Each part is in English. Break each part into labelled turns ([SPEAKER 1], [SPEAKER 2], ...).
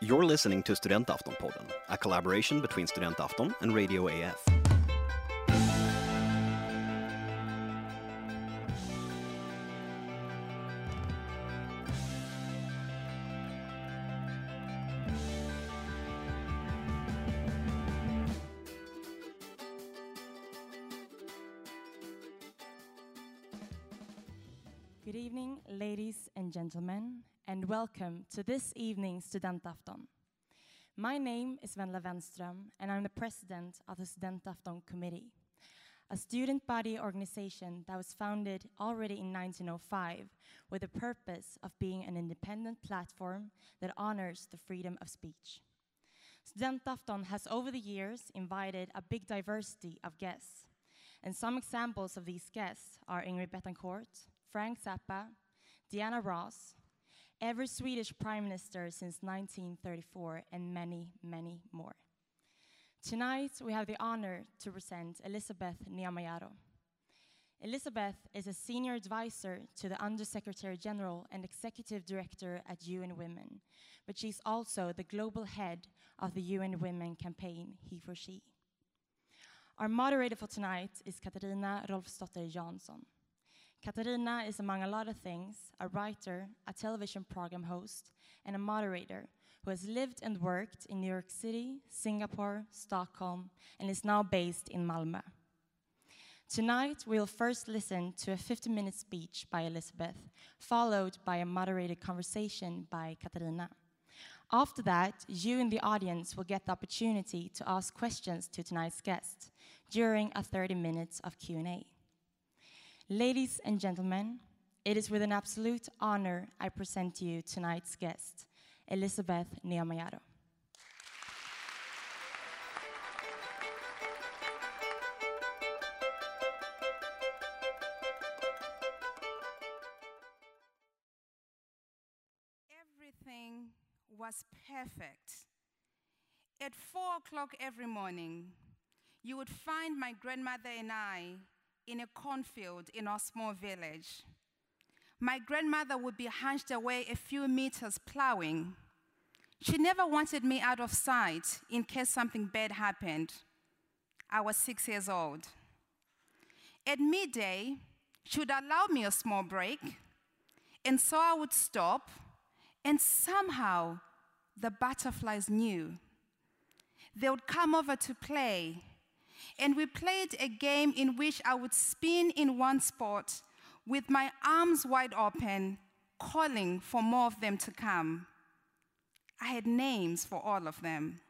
[SPEAKER 1] You're listening to Studentaftonpodden, a collaboration between Studentafton and Radio AF.
[SPEAKER 2] Welcome to this evening's Studentafton. My name is Venla Wenström, and I'm the president of the Studentafton Committee, a student body organization that was founded already in 1905 with the purpose of being an independent platform that honors the freedom of speech. Studentafton has over the years invited a big diversity of guests, and some examples of these guests are Ingrid Betancourt, Frank Zappa, Diana Ross, every Swedish prime minister since 1934, and many, many more. Tonight, we have the honor to present Elizabeth Nyamayaro. Elizabeth is a senior advisor to the Undersecretary General and Executive Director at UN Women, but she's also the global head of the UN Women campaign, He for She. Our moderator for tonight is Catarina Rolfsdotter Jansson. Catarina is, among a lot of things, a writer, a television program host, and a moderator who has lived and worked in New York City, Singapore, Stockholm, and is now based in Malmö. Tonight, we'll first listen to a 50 minute speech by Elizabeth, followed by a moderated conversation by Catarina. After that, you in the audience will get the opportunity to ask questions to tonight's guest during a 30 minutes of Q&A. Ladies and gentlemen, it is with an absolute honor I present to you tonight's guest, Elizabeth Nyamayaro.
[SPEAKER 3] Everything was perfect. At four o'clock every morning, you would find my grandmother and I in a cornfield in our small village. My grandmother would be hunched away a few meters plowing. She never wanted me out of sight in case something bad happened. I was six years old. At midday, she would allow me a small break, and so I would stop, and somehow the butterflies knew. They would come over to play, and we played a game in which I would spin in one spot with my arms wide open, calling for more of them to come. I had names for all of them.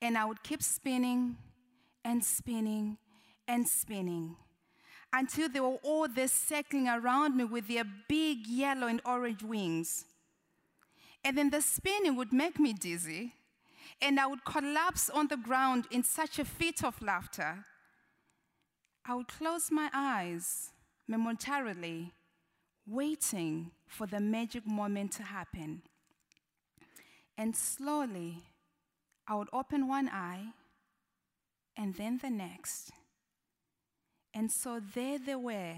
[SPEAKER 3] And I would keep spinning and spinning and spinning until they were all there circling around me with their big yellow and orange wings. And then the spinning would make me dizzy, and I would collapse on the ground in such a fit of laughter. I would close my eyes momentarily, waiting for the magic moment to happen. And slowly, I would open one eye and then the next. And so there they were,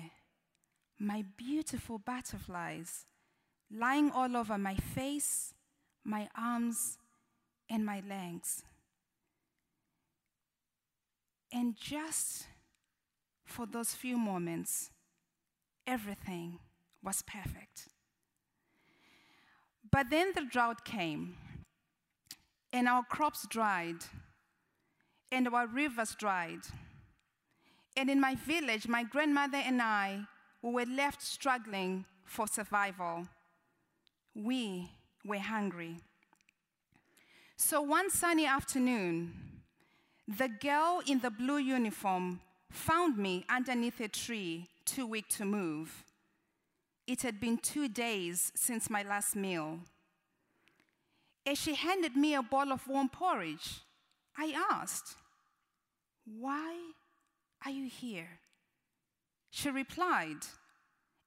[SPEAKER 3] my beautiful butterflies, lying all over my face, my arms, and my legs. And just for those few moments, everything was perfect. But then the drought came, and our crops dried, and our rivers dried. And in my village, my grandmother and I we were left struggling for survival. We were hungry. So one sunny afternoon, the girl in the blue uniform found me underneath a tree, too weak to move. It had been two days since my last meal. As she handed me a bowl of warm porridge, I asked, Why are you here? She replied,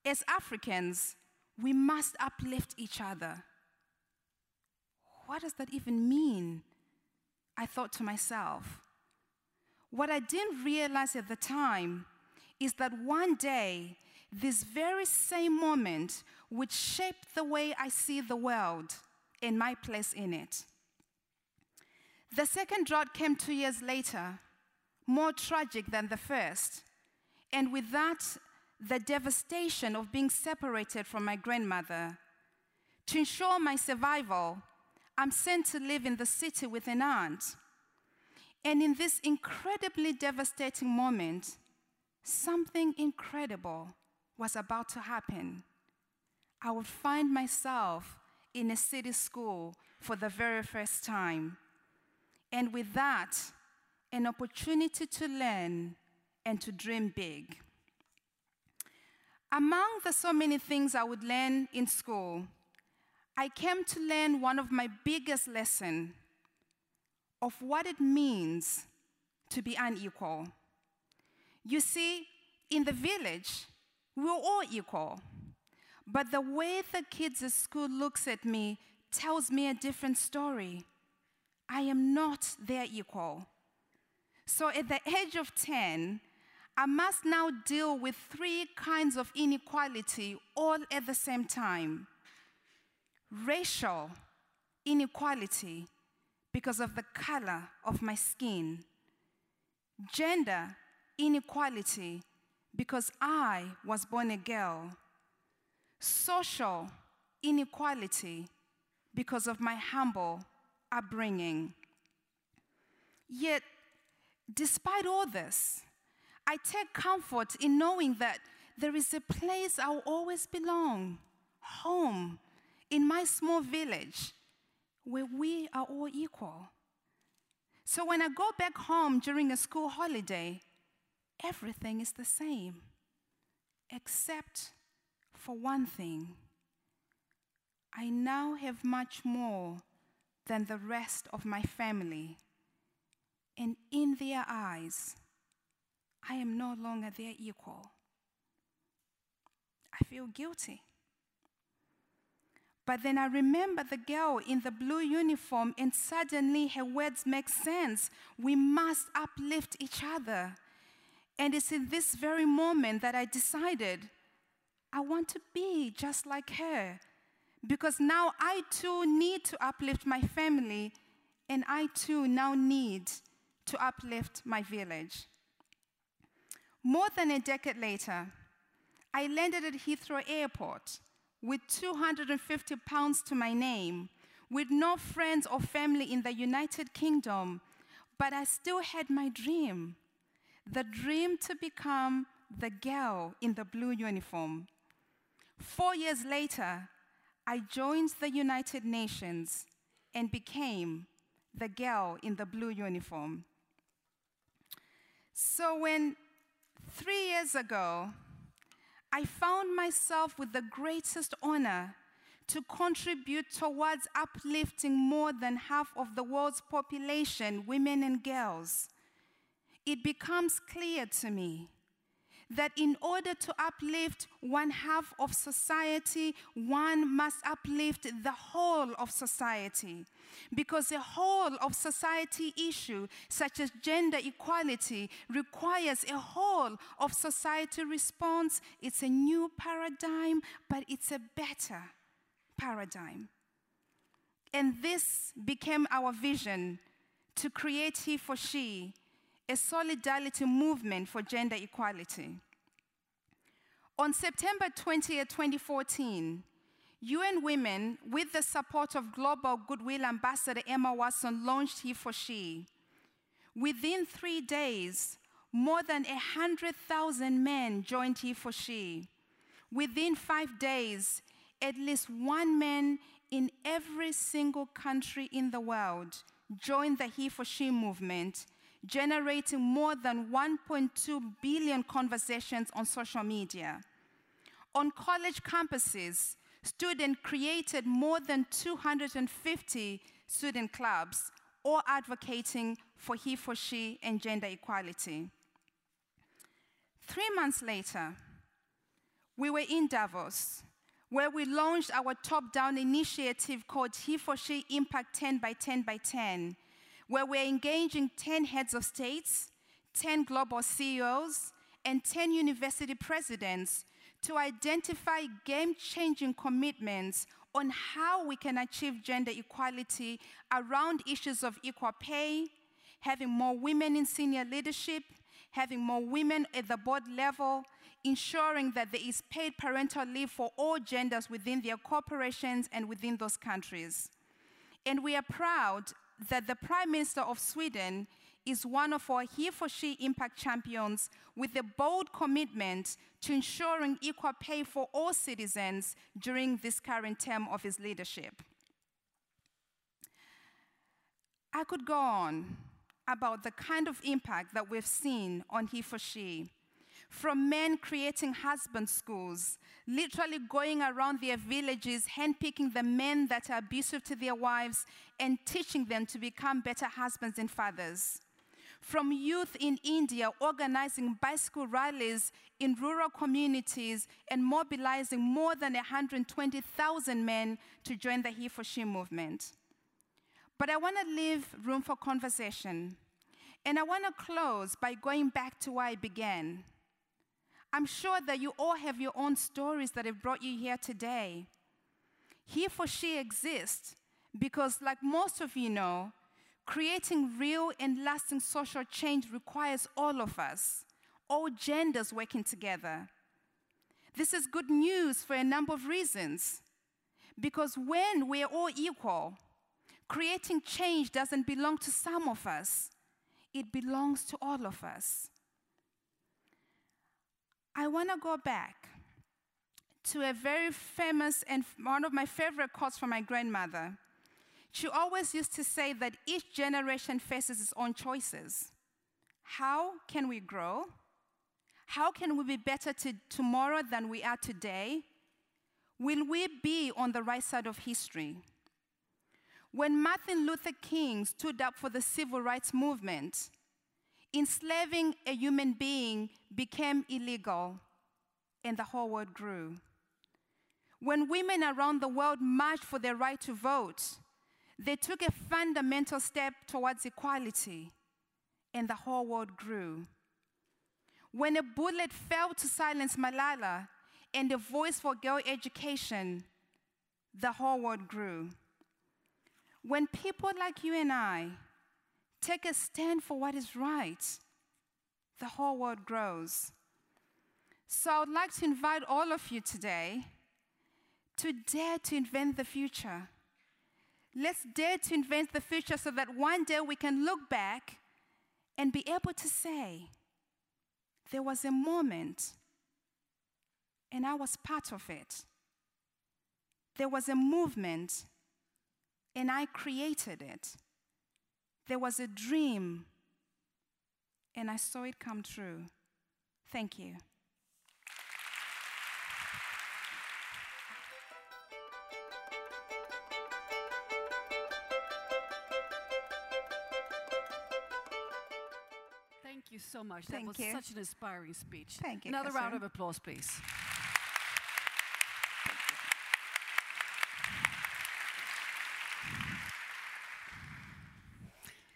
[SPEAKER 3] As Africans, we must uplift each other. What does that even mean? I thought to myself. What I didn't realize at the time is that one day, this very same moment would shape the way I see the world and my place in it. The second drought came two years later, more tragic than the first. And with that, the devastation of being separated from my grandmother. To ensure my survival, I'm sent to live in the city with an aunt. And in this incredibly devastating moment, something incredible was about to happen. I would find myself in a city school for the very first time. And with that, an opportunity to learn and to dream big. Among the so many things I would learn in school, I came to learn one of my biggest lessons of what it means to be unequal. You see, in the village, we're all equal. But the way the kids at school looks at me tells me a different story. I am not their equal. So at the age of 10, I must now deal with three kinds of inequality all at the same time racial inequality because of the color of my skin, gender inequality because I was born a girl, social inequality because of my humble upbringing. Yet, despite all this, I take comfort in knowing that there is a place I'll always belong home, in my small village, where we are all equal. So when I go back home during a school holiday, everything is the same, except for one thing. I now have much more than the rest of my family. And in their eyes, I am no longer their equal. I feel guilty. But then I remember the girl in the blue uniform, and suddenly her words make sense. We must uplift each other. And it's in this very moment that I decided I want to be just like her. Because now I too need to uplift my family, and I too now need to uplift my village. More than a decade later, I landed at Heathrow Airport with 250 pounds to my name, with no friends or family in the United Kingdom, but I still had my dream the dream to become the girl in the blue uniform. Four years later, I joined the United Nations and became the girl in the blue uniform. So, when three years ago, I found myself with the greatest honor to contribute towards uplifting more than half of the world's population, women and girls, it becomes clear to me that in order to uplift one half of society, one must uplift the whole of society. Because a whole of society issue, such as gender equality, requires a whole of society response. It's a new paradigm, but it's a better paradigm. And this became our vision to create He for She a solidarity movement for gender equality. On September 20, 2014, UN Women, with the support of Global Goodwill Ambassador Emma Watson, launched He for She. Within three days, more than 100,000 men joined He for She. Within five days, at least one man in every single country in the world joined the He for She movement generating more than 1.2 billion conversations on social media. On college campuses, students created more than 250 student clubs, all advocating for he for she and gender equality. Three months later, we were in Davos, where we launched our top down initiative called He for She Impact 10 by 10 by 10, where we're engaging 10 heads of states, 10 global CEOs, and 10 university presidents to identify game changing commitments on how we can achieve gender equality around issues of equal pay, having more women in senior leadership, having more women at the board level, ensuring that there is paid parental leave for all genders within their corporations and within those countries. And we are proud that the Prime Minister of Sweden is one of our He for She impact champions with a bold commitment to ensuring equal pay for all citizens during this current term of his leadership. I could go on about the kind of impact that we've seen on He for She. From men creating husband schools, literally going around their villages, handpicking the men that are abusive to their wives, and teaching them to become better husbands and fathers from youth in India organizing bicycle rallies in rural communities and mobilizing more than 120,000 men to join the He for She movement. But I want to leave room for conversation. And I want to close by going back to where I began. I'm sure that you all have your own stories that have brought you here today. He for She exists because, like most of you know, Creating real and lasting social change requires all of us, all genders working together. This is good news for a number of reasons. Because when we're all equal, creating change doesn't belong to some of us, it belongs to all of us. I want to go back to a very famous and one of my favorite quotes from my grandmother. She always used to say that each generation faces its own choices. How can we grow? How can we be better to tomorrow than we are today? Will we be on the right side of history? When Martin Luther King stood up for the civil rights movement, enslaving a human being became illegal and the whole world grew. When women around the world marched for their right to vote, they took a fundamental step towards equality, and the whole world grew. When a bullet fell to silence Malala and a voice for girl education, the whole world grew. When people like you and I take a stand for what is right, the whole world grows. So I would like to invite all of you today to dare to invent the future Let's dare to invent the future so that one day we can look back and be able to say, there was a moment and I was part of it. There was a movement and I created it. There was a dream and I saw it come true. Thank you.
[SPEAKER 4] Thank you so much.
[SPEAKER 3] Thank
[SPEAKER 4] that was
[SPEAKER 3] you.
[SPEAKER 4] such an inspiring speech.
[SPEAKER 3] Thank you,
[SPEAKER 4] Another round of applause, please.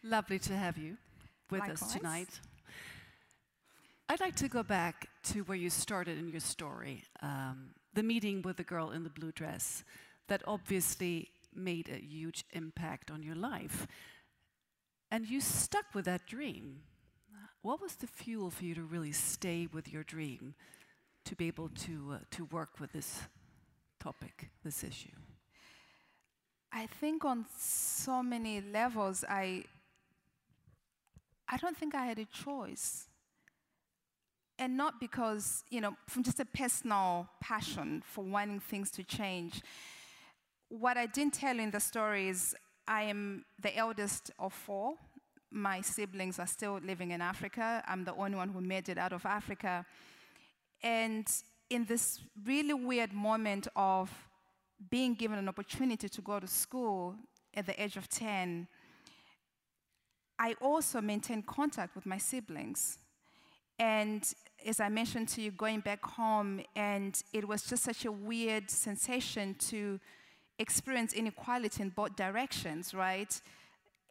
[SPEAKER 4] Lovely to have you with us tonight. I'd like to go back to where you started in your story um, the meeting with the girl in the blue dress that obviously made a huge impact on your life. And you stuck with that dream. What was the fuel for you to really stay with your dream, to be able to, uh, to work with this topic, this issue?
[SPEAKER 3] I think on so many levels, I, I don't think I had a choice. And not because, you know, from just a personal passion for wanting things to change. What I didn't tell in the story is I am the eldest of four. My siblings are still living in Africa. I'm the only one who made it out of Africa. And in this really weird moment of being given an opportunity to go to school at the age of 10, I also maintained contact with my siblings. And as I mentioned to you, going back home, and it was just such a weird sensation to experience inequality in both directions, right?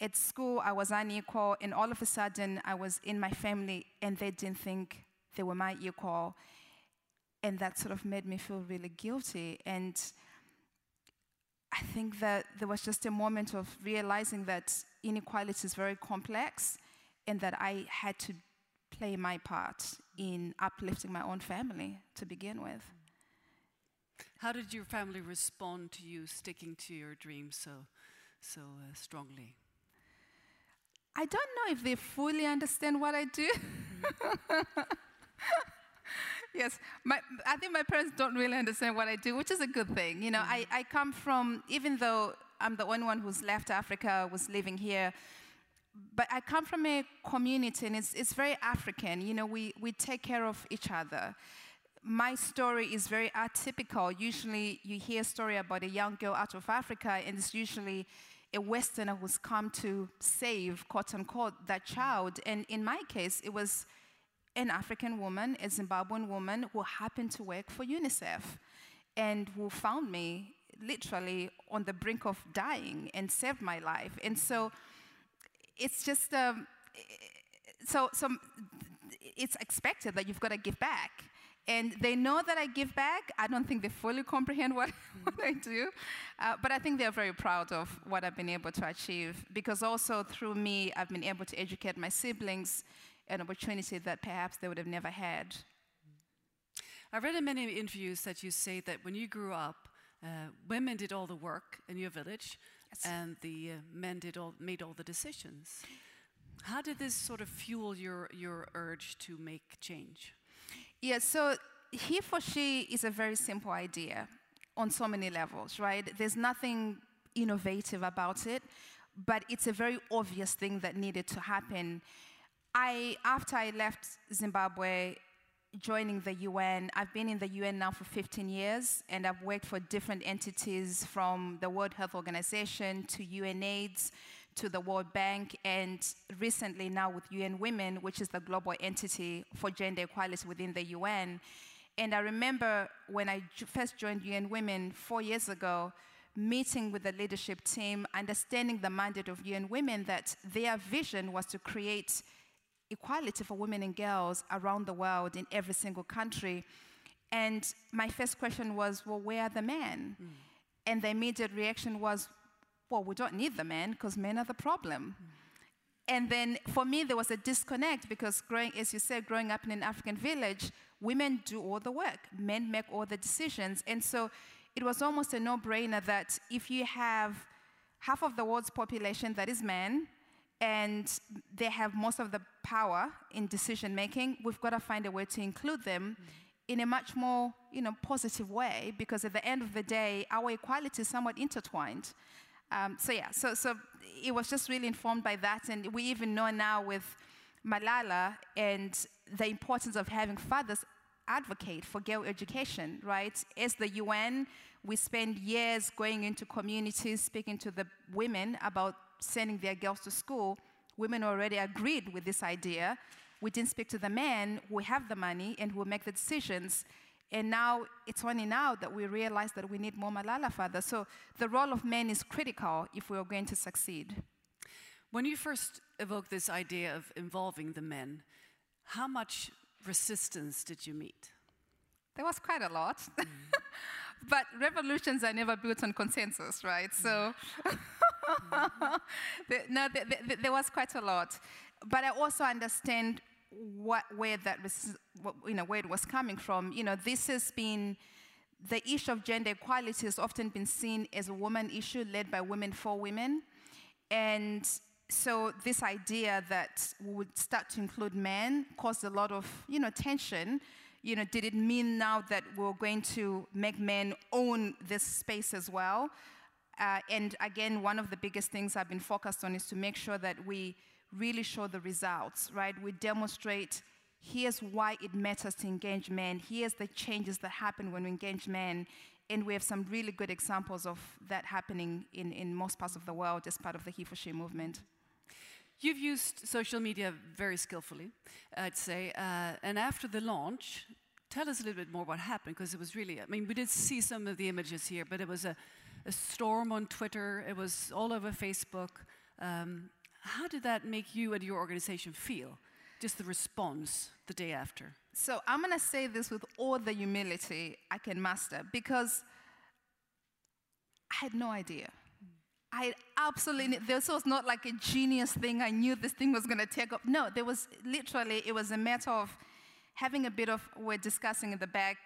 [SPEAKER 3] At school, I was unequal, and all of a sudden, I was in my family, and they didn't think they were my equal. and that sort of made me feel really guilty. And I think that there was just a moment of realizing that inequality is very complex and that I had to play my part in uplifting my own family to begin with.
[SPEAKER 4] How did your family respond to you sticking to your dreams so, so uh, strongly?
[SPEAKER 3] I don't know if they fully understand what I do. yes, my, I think my parents don't really understand what I do, which is a good thing. You know, mm-hmm. I, I come from, even though I'm the only one who's left Africa, was living here, but I come from a community and it's, it's very African. You know, we, we take care of each other. My story is very atypical. Usually, you hear a story about a young girl out of Africa, and it's usually a Westerner who's come to save, quote unquote, that child. And in my case, it was an African woman, a Zimbabwean woman who happened to work for UNICEF and who found me literally on the brink of dying and saved my life. And so it's just, um, so, so it's expected that you've got to give back. And they know that I give back. I don't think they fully comprehend what, what I do. Uh, but I think they're very proud of what I've been able to achieve because also through me, I've been able to educate my siblings an opportunity that perhaps they would have never had.
[SPEAKER 4] I read in many interviews that you say that when you grew up, uh, women did all the work in your village yes. and the uh, men did all, made all the decisions. How did this sort of fuel your, your urge to make change?
[SPEAKER 3] Yeah, so he for she is a very simple idea on so many levels, right? There's nothing innovative about it, but it's a very obvious thing that needed to happen. I, after I left Zimbabwe, joining the UN, I've been in the UN now for 15 years, and I've worked for different entities from the World Health Organization to UNAIDS to the World Bank, and recently now with UN Women, which is the global entity for gender equality within the UN. And I remember when I first joined UN Women four years ago, meeting with the leadership team, understanding the mandate of UN Women, that their vision was to create equality for women and girls around the world in every single country. And my first question was, well, where are the men? Mm. And the immediate reaction was, well, we don't need the men because men are the problem. Mm. And then for me, there was a disconnect because growing, as you said, growing up in an African village, women do all the work, men make all the decisions. And so it was almost a no brainer that if you have half of the world's population that is men, and they have most of the power in decision making, we've got to find a way to include them in a much more you know, positive way because at the end of the day, our equality is somewhat intertwined. Um, so yeah, so, so it was just really informed by that. And we even know now with Malala and the importance of having fathers advocate for girl education, right? As the UN, we spend years going into communities, speaking to the women about sending their girls to school. Women already agreed with this idea. We didn't speak to the men who have the money and who make the decisions. And now it's only now that we realize that we need more Malala fathers. So the role of men is critical if we are going to succeed.
[SPEAKER 4] When you first evoked this idea of involving the men, how much resistance did you meet?
[SPEAKER 3] There was quite a lot. Mm. but revolutions are never built on consensus, right? So, the, no, the, the, there was quite a lot. But I also understand what, where that what, you know, where it was coming from. You know, this has been the issue of gender equality has often been seen as a woman issue led by women for women, and so this idea that we would start to include men caused a lot of you know tension you know did it mean now that we're going to make men own this space as well uh, and again one of the biggest things i've been focused on is to make sure that we really show the results right? We demonstrate here's why it matters to engage men. Here's the changes that happen when we engage men. And we have some really good examples of that happening in, in most parts of the world as part of the he for she movement.
[SPEAKER 4] You've used social media very skillfully, I'd say. Uh, and after the launch, tell us a little bit more what happened, because it was really, I mean, we did see some of the images here, but it was a, a storm on Twitter, it was all over Facebook. Um, how did that make you and your organization feel? Just the response the day after?
[SPEAKER 3] So I'm going to say this with all the humility I can master because I had no idea. I absolutely, this was not like a genius thing. I knew this thing was going to take up. No, there was literally, it was a matter of having a bit of, we're discussing in the back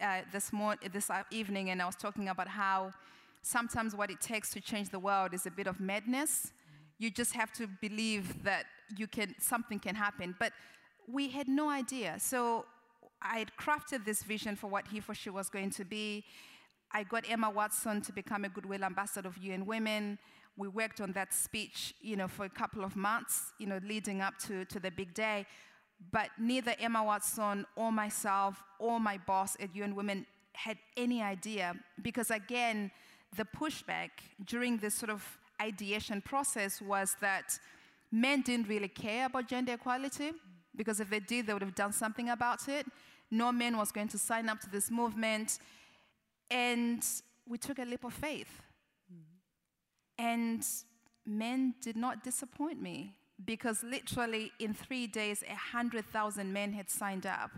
[SPEAKER 3] uh, this, morning, this evening, and I was talking about how sometimes what it takes to change the world is a bit of madness. You just have to believe that you can, something can happen. But we had no idea. So I had crafted this vision for what he for she was going to be. I got Emma Watson to become a goodwill ambassador of UN Women. We worked on that speech, you know, for a couple of months, you know, leading up to, to the big day. But neither Emma Watson or myself or my boss at UN Women had any idea because, again, the pushback during this sort of ideation process was that men didn't really care about gender equality because if they did, they would have done something about it. No man was going to sign up to this movement. And we took a leap of faith. Mm-hmm. And men did not disappoint me because literally in three days, 100,000 men had signed up.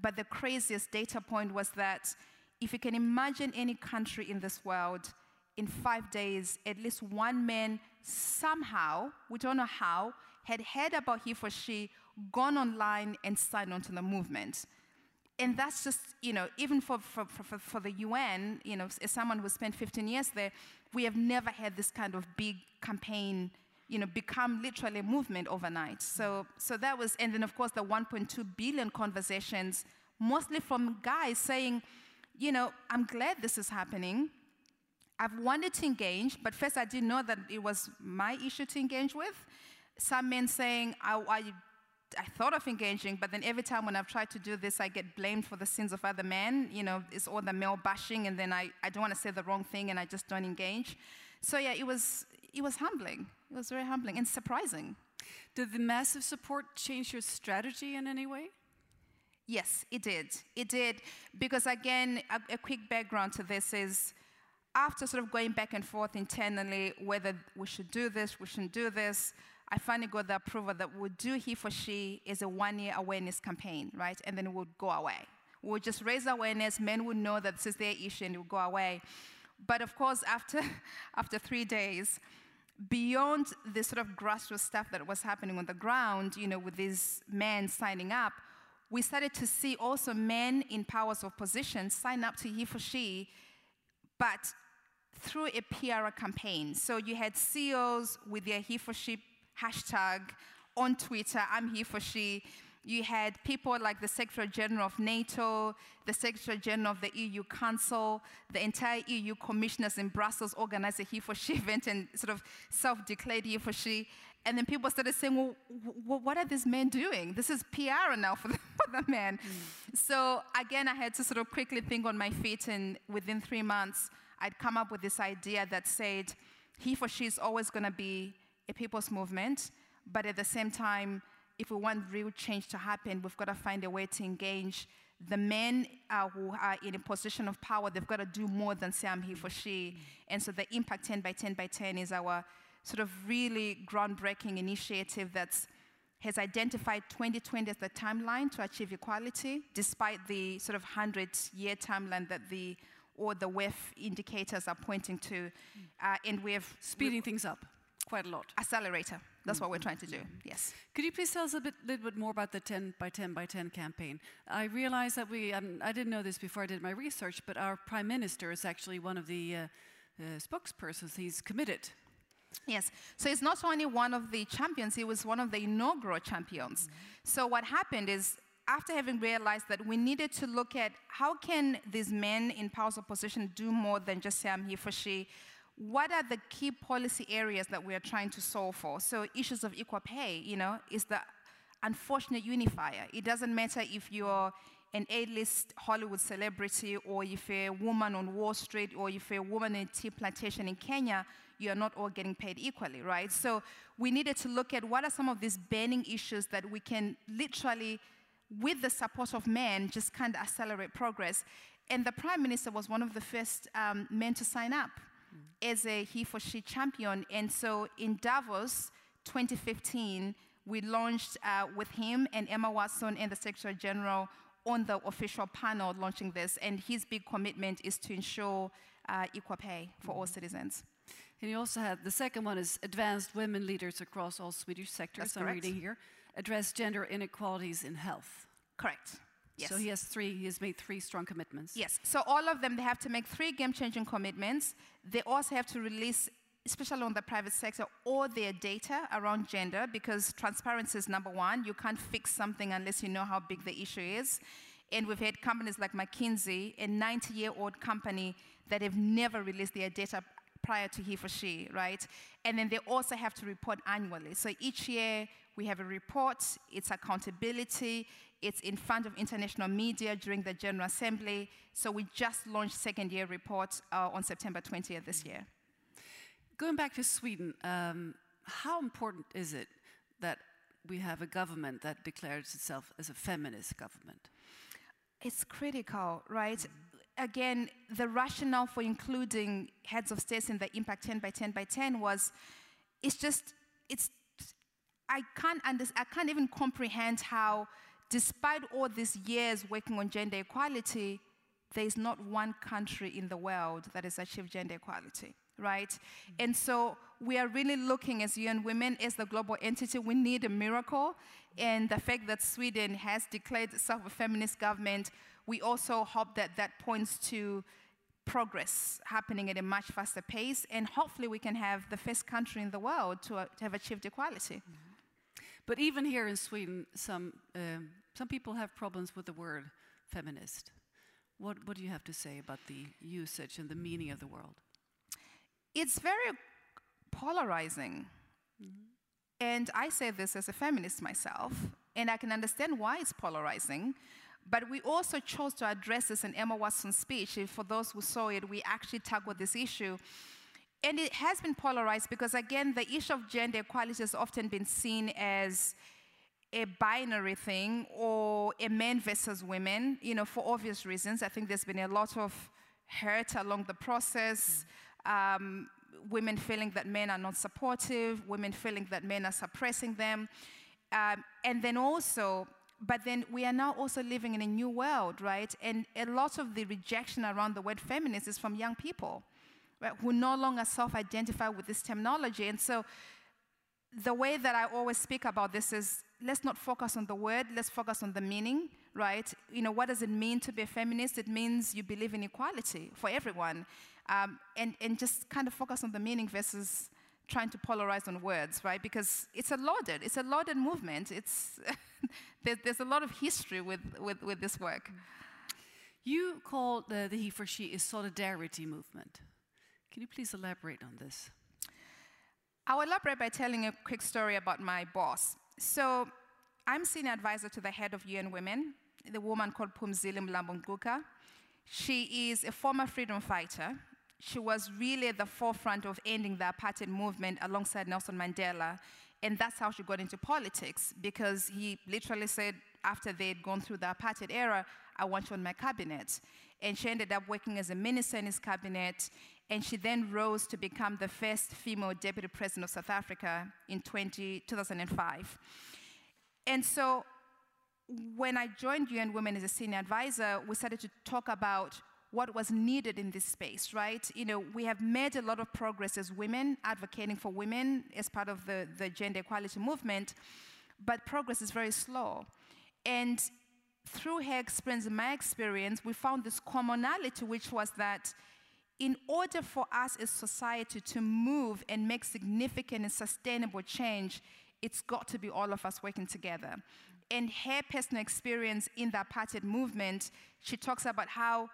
[SPEAKER 3] But the craziest data point was that if you can imagine any country in this world, in five days, at least one man somehow, we don't know how, had heard about he for she, gone online and signed onto the movement. And that's just, you know, even for, for, for, for the UN, you know, as someone who spent 15 years there, we have never had this kind of big campaign, you know, become literally a movement overnight. So, so that was, and then of course the 1.2 billion conversations, mostly from guys saying, you know, I'm glad this is happening. I've wanted to engage, but first I didn't know that it was my issue to engage with. Some men saying, I, I I thought of engaging, but then every time when I've tried to do this, I get blamed for the sins of other men. You know, it's all the male bashing, and then I, I don't want to say the wrong thing, and I just don't engage. So yeah, it was it was humbling. It was very humbling and surprising.
[SPEAKER 4] Did the massive support change your strategy in any way?
[SPEAKER 3] Yes, it did. It did because again, a, a quick background to this is after sort of going back and forth internally whether we should do this, we shouldn't do this. I finally got the approval that we'll do he for she is a one year awareness campaign, right? And then it would go away. We'll just raise awareness, men would know that this is their issue and it will go away. But of course, after, after three days, beyond the sort of grassroots stuff that was happening on the ground, you know, with these men signing up, we started to see also men in powers of position sign up to he for she, but through a PR campaign. So you had CEOs with their he for she hashtag on Twitter, I'm here for she. You had people like the Secretary General of NATO, the Secretary General of the EU Council, the entire EU commissioners in Brussels organized a he for she event and sort of self declared he for she. And then people started saying, well, w- what are these men doing? This is PR now for the, for the men. Mm. So again, I had to sort of quickly think on my feet, and within three months, I'd come up with this idea that said, he for she is always going to be a people's movement, but at the same time, if we want real change to happen, we've got to find a way to engage the men uh, who are in a position of power. They've got to do more than say, I'm he for she. And so the Impact 10 by 10 by 10 is our sort of really groundbreaking initiative that has identified 2020 as the timeline to achieve equality, despite the sort of 100 year timeline that the or the WEF indicators are pointing to. Uh, and we have
[SPEAKER 4] speeding things up quite a lot.
[SPEAKER 3] Accelerator. That's what we're trying to do. Yes.
[SPEAKER 4] Could you please tell us a bit, little bit more about the 10 by 10 by 10 campaign? I realize that we, um, I didn't know this before I did my research, but our prime minister is actually one of the uh, uh, spokespersons. He's committed.
[SPEAKER 3] Yes. So he's not only one of the champions, he was one of the inaugural champions. Mm-hmm. So what happened is after having realized that we needed to look at how can these men in powers of position do more than just say I'm here for she what are the key policy areas that we are trying to solve for? So issues of equal pay, you know, is the unfortunate unifier. It doesn't matter if you're an A-list Hollywood celebrity or if you're a woman on Wall Street or if you're a woman in a tea plantation in Kenya, you're not all getting paid equally, right? So we needed to look at what are some of these burning issues that we can literally, with the support of men, just kind of accelerate progress. And the prime minister was one of the first um, men to sign up as a he for she champion. And so in Davos 2015, we launched uh, with him and Emma Watson and the Secretary General on the official panel launching this, and his big commitment is to ensure uh, equal pay for all citizens.
[SPEAKER 4] And you also had the second one is advanced women leaders across all Swedish sectors.
[SPEAKER 3] That's
[SPEAKER 4] I'm
[SPEAKER 3] correct.
[SPEAKER 4] reading here. Address gender inequalities in health.
[SPEAKER 3] Correct. Yes.
[SPEAKER 4] So he has three. He has made three strong commitments.
[SPEAKER 3] Yes. So all of them, they have to make three game-changing commitments. They also have to release, especially on the private sector, all their data around gender because transparency is number one. You can't fix something unless you know how big the issue is. And we've had companies like McKinsey, a 90-year-old company that have never released their data prior to he for she, right? And then they also have to report annually. So each year we have a report, it's accountability, it's in front of international media during the General Assembly. So we just launched second year report uh, on September 20th this year.
[SPEAKER 4] Going back to Sweden, um, how important is it that we have a government that declares itself as a feminist government?
[SPEAKER 3] It's critical, right? Again, the rationale for including heads of states in the Impact 10 by 10 by 10 was it's just, it's, I can't, under, I can't even comprehend how, despite all these years working on gender equality, there is not one country in the world that has achieved gender equality, right? And so we are really looking as UN Women, as the global entity, we need a miracle. And the fact that Sweden has declared itself a feminist government, we also hope that that points to progress happening at a much faster pace. And hopefully we can have the first country in the world to, uh, to have achieved equality.
[SPEAKER 4] But even here in Sweden, some um, some people have problems with the word feminist. What what do you have to say about the usage and the meaning of the word?
[SPEAKER 3] It's very polarizing. And I say this as a feminist myself, and I can understand why it's polarizing. But we also chose to address this in Emma Watson's speech. For those who saw it, we actually tackled this issue. And it has been polarized because, again, the issue of gender equality has often been seen as a binary thing or a men versus women, you know, for obvious reasons. I think there's been a lot of hurt along the process. Um, women feeling that men are not supportive, women feeling that men are suppressing them. Um, and then also, but then we are now also living in a new world, right? And a lot of the rejection around the word feminist is from young people, right, who no longer self identify with this terminology. And so the way that I always speak about this is let's not focus on the word, let's focus on the meaning, right? You know, what does it mean to be a feminist? It means you believe in equality for everyone. Um, and, and just kind of focus on the meaning versus trying to polarize on words, right? Because it's a loaded, it's a loaded movement. It's there, there's a lot of history with, with, with this work.
[SPEAKER 4] You call the, the he for she a solidarity movement. Can you please elaborate on this?
[SPEAKER 3] I will elaborate by telling a quick story about my boss. So, I'm senior advisor to the head of UN Women, the woman called Phumzile Mlambo-Ngcuka. She is a former freedom fighter. She was really at the forefront of ending the apartheid movement alongside Nelson Mandela. And that's how she got into politics, because he literally said, after they'd gone through the apartheid era, I want you on my cabinet. And she ended up working as a minister in his cabinet. And she then rose to become the first female deputy president of South Africa in 20, 2005. And so when I joined UN Women as a senior advisor, we started to talk about what was needed in this space, right? You know, we have made a lot of progress as women, advocating for women as part of the, the gender equality movement, but progress is very slow. And through her experience and my experience, we found this commonality, which was that in order for us as society to move and make significant and sustainable change, it's got to be all of us working together. And her personal experience in the apartheid movement, she talks about how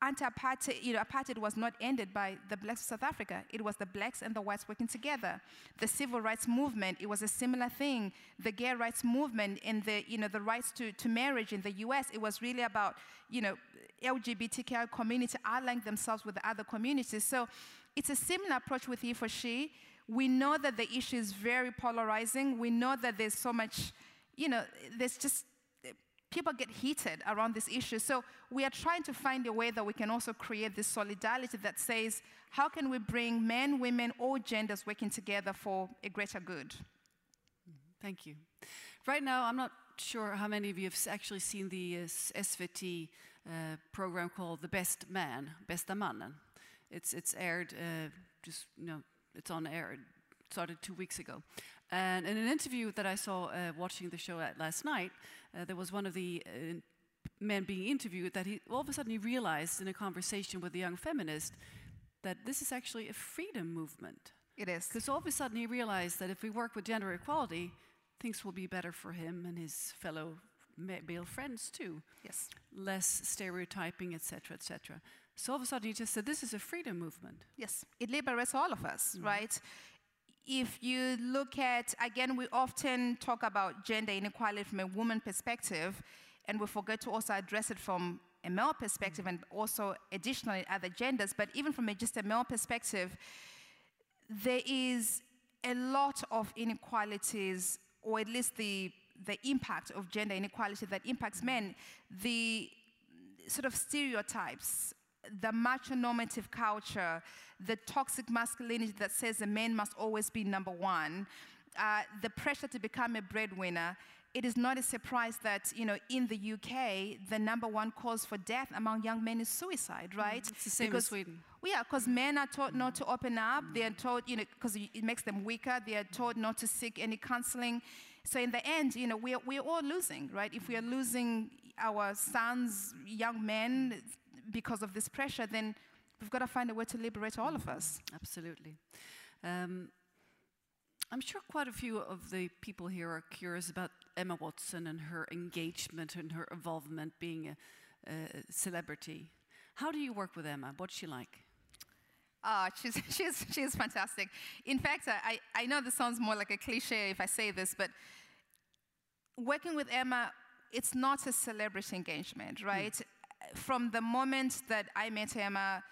[SPEAKER 3] anti-apartheid, you know, apartheid was not ended by the blacks of South Africa. It was the blacks and the whites working together. The civil rights movement, it was a similar thing. The gay rights movement and the, you know, the rights to, to marriage in the US, it was really about, you know, LGBTQI community allying themselves with the other communities. So it's a similar approach with he for she. We know that the issue is very polarizing. We know that there's so much, you know, there's just people get heated around this issue. So we are trying to find a way that we can also create this solidarity that says, how can we bring men, women, all genders working together for a greater good?
[SPEAKER 4] Thank you. Right now, I'm not sure how many of you have actually seen the uh, SVT uh, program called The Best Man, Bästa mannen. It's, it's aired, uh, just, you know, it's on air, it started two weeks ago. And in an interview that I saw uh, watching the show last night, uh, there was one of the uh, men being interviewed that he all of a sudden he realized in a conversation with a young feminist that this is actually a freedom movement.
[SPEAKER 3] It is.
[SPEAKER 4] Because all of a sudden he realized that if we work with gender equality, things will be better for him and his fellow male friends too.
[SPEAKER 3] Yes.
[SPEAKER 4] Less stereotyping, etc., etc. So all of a sudden he just said, this is a freedom movement.
[SPEAKER 3] Yes, it liberates all of us, mm. right? If you look at, again, we often talk about gender inequality from a woman perspective, and we forget to also address it from a male perspective and also additionally other genders. But even from a, just a male perspective, there is a lot of inequalities, or at least the, the impact of gender inequality that impacts men, the sort of stereotypes, the macho normative culture, the toxic masculinity that says a man must always be number one, uh, the pressure to become a breadwinner, it is not a surprise that, you know, in the UK, the number one cause for death among young men is suicide, mm, right?
[SPEAKER 4] Mm, it's the same
[SPEAKER 3] because,
[SPEAKER 4] in Sweden.
[SPEAKER 3] Well, yeah, because men are taught not to open up. They are taught, you know, because it makes them weaker. They are taught not to seek any counseling. So in the end, you know, we're, we're all losing, right? If we are losing our sons, young men, because of this pressure, then we've got to find a way to liberate all of us.
[SPEAKER 4] Absolutely. Um, I'm sure quite a few of the people here are curious about Emma Watson and her engagement and her involvement being a, a celebrity. How do you work with Emma? What's she like?
[SPEAKER 3] Uh, she's, she's, she's fantastic. In fact, I, I know this sounds more like a cliche if I say this, but working with Emma, it's not a celebrity engagement, right? Mm. From the moment that I met Emma,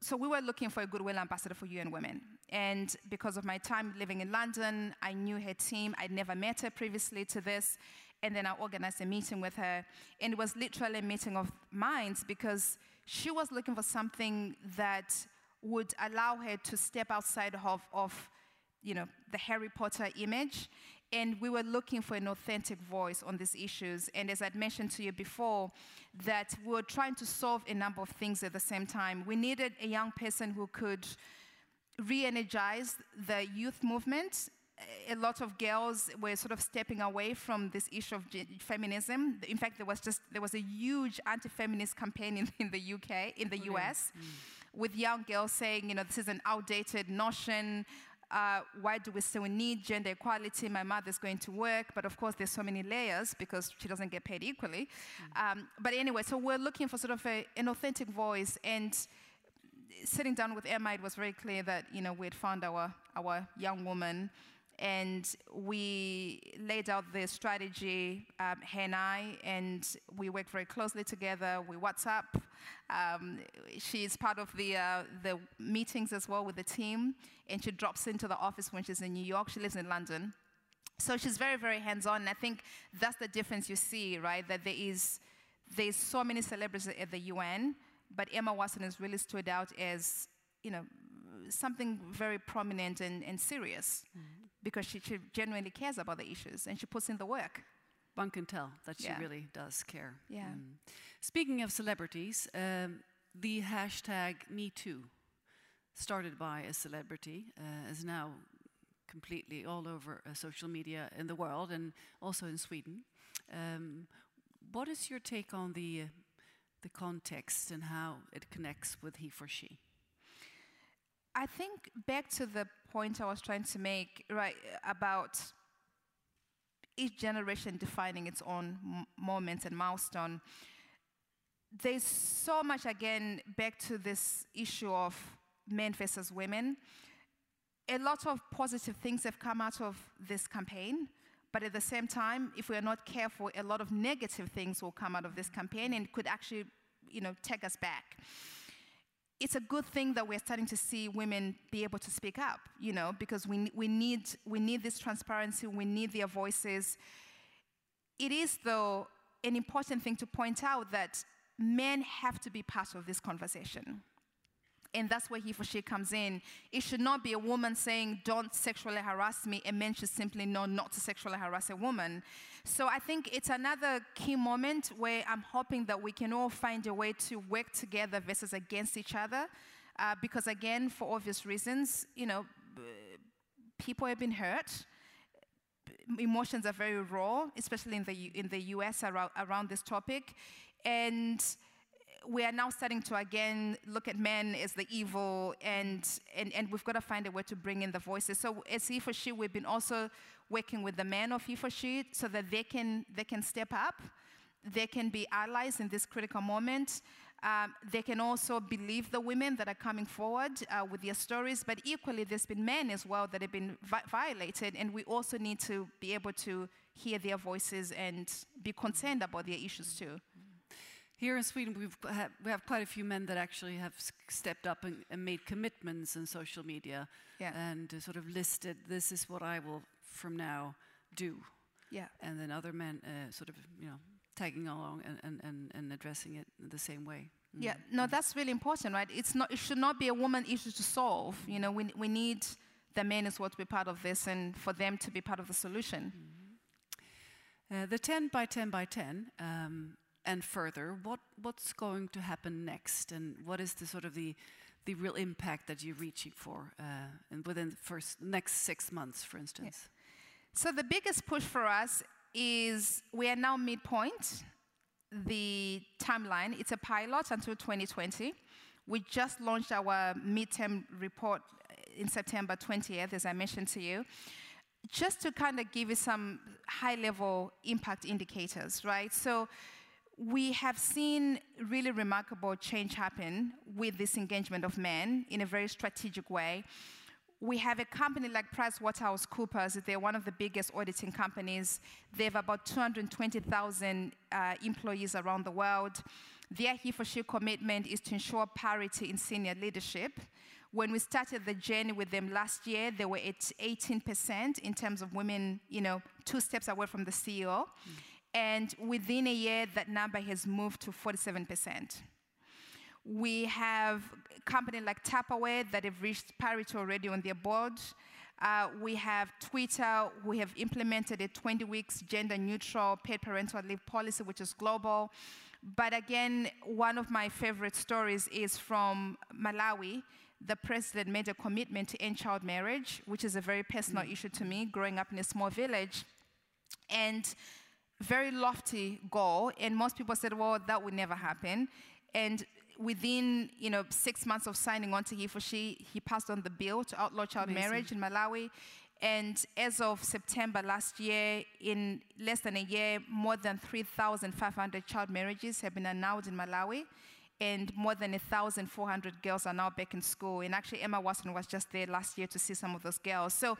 [SPEAKER 3] so we were looking for a goodwill ambassador for UN Women. And because of my time living in London, I knew her team. I'd never met her previously to this. And then I organized a meeting with her. And it was literally a meeting of minds because she was looking for something that would allow her to step outside of, of you know, the Harry Potter image and we were looking for an authentic voice on these issues. And as I'd mentioned to you before, that we were trying to solve a number of things at the same time. We needed a young person who could re energize the youth movement. A lot of girls were sort of stepping away from this issue of feminism. In fact, there was just there was a huge anti-feminist campaign in, in the UK, in the US, mm. with young girls saying, you know, this is an outdated notion uh, why do we still need gender equality? My mother's going to work, but of course there's so many layers because she doesn't get paid equally. Mm. Um, but anyway, so we're looking for sort of a, an authentic voice and sitting down with Emma, it was very clear that, you know, we'd found our, our young woman and we laid out the strategy, um, her and I, and we work very closely together. We WhatsApp. Um, she's part of the, uh, the meetings as well with the team, and she drops into the office when she's in New York. She lives in London. So she's very, very hands-on, and I think that's the difference you see, right? That there is there's so many celebrities at the UN, but Emma Watson has really stood out as, you know, something very prominent and, and serious. Mm because she, she genuinely cares about the issues and she puts in the work.
[SPEAKER 4] One can tell that she yeah. really does care.
[SPEAKER 3] Yeah. Mm.
[SPEAKER 4] Speaking of celebrities, um, the hashtag MeToo, started by a celebrity, uh, is now completely all over uh, social media in the world and also in Sweden. Um, what is your take on the, uh, the context and how it connects with he for she?
[SPEAKER 3] I think back to the point I was trying to make, right, about each generation defining its own moments and milestone. There's so much, again, back to this issue of men versus women. A lot of positive things have come out of this campaign, but at the same time, if we are not careful, a lot of negative things will come out of this campaign and could actually, you know, take us back it's a good thing that we're starting to see women be able to speak up, you know, because we, we, need, we need this transparency, we need their voices. It is, though, an important thing to point out that men have to be part of this conversation. And that's where he for she comes in. It should not be a woman saying, don't sexually harass me, and men should simply know not to sexually harass a woman. So I think it's another key moment where I'm hoping that we can all find a way to work together versus against each other. Uh, because again, for obvious reasons, you know, people have been hurt emotions are very raw, especially in the, U- in the US around, around this topic. And we are now starting to again look at men as the evil, and, and, and we've got to find a way to bring in the voices. So, as He for She, we've been also working with the men of He for She so that they can, they can step up, they can be allies in this critical moment. Um, they can also believe the women that are coming forward uh, with their stories, but equally, there's been men as well that have been vi- violated, and we also need to be able to hear their voices and be concerned about their issues too.
[SPEAKER 4] Here in Sweden, we've, ha- we have quite a few men that actually have s- stepped up and, and made commitments in social media
[SPEAKER 3] Yeah.
[SPEAKER 4] and uh, sort of listed, this is what I will from now do.
[SPEAKER 3] Yeah.
[SPEAKER 4] And then other men uh, sort of, you know, tagging along and, and, and, addressing it the same way. Mm.
[SPEAKER 3] Yeah, no, that's really important, right? It's not, it should not be a woman issue to solve. You know, we, we need the men as well to be part of this and for them to be part of the solution.
[SPEAKER 4] Uh, the 10 by 10 by 10 um, and further, what, what's going to happen next? And what is the sort of the, the real impact that you're reaching for uh, and within the first next six months, for instance?
[SPEAKER 3] So the biggest push for us is we are now midpoint. The timeline, it's a pilot until 2020. We just launched our midterm report in September 20th, as I mentioned to you. Just to kind of give you some high level impact indicators, right? So we have seen really remarkable change happen with this engagement of men in a very strategic way we have a company like PricewaterhouseCoopers. They're one of the biggest auditing companies. They have about 220,000 uh, employees around the world. Their he for she commitment is to ensure parity in senior leadership. When we started the journey with them last year, they were at 18% in terms of women, you know, two steps away from the CEO. And within a year, that number has moved to 47%. We have a company like Tupperware that have reached parity already on their board. Uh, we have Twitter, we have implemented a 20 weeks gender neutral paid parental leave policy, which is global. But again, one of my favorite stories is from Malawi. The president made a commitment to end child marriage, which is a very personal issue to me, growing up in a small village. And very lofty goal, and most people said, well, that would never happen. And within, you know, six months of signing on to he for she, he passed on the bill to outlaw child
[SPEAKER 4] Amazing.
[SPEAKER 3] marriage in Malawi. And as of September last year, in less than a year, more than 3,500 child marriages have been annulled in Malawi. And more than 1,400 girls are now back in school. And actually, Emma Watson was just there last year to see some of those girls. So,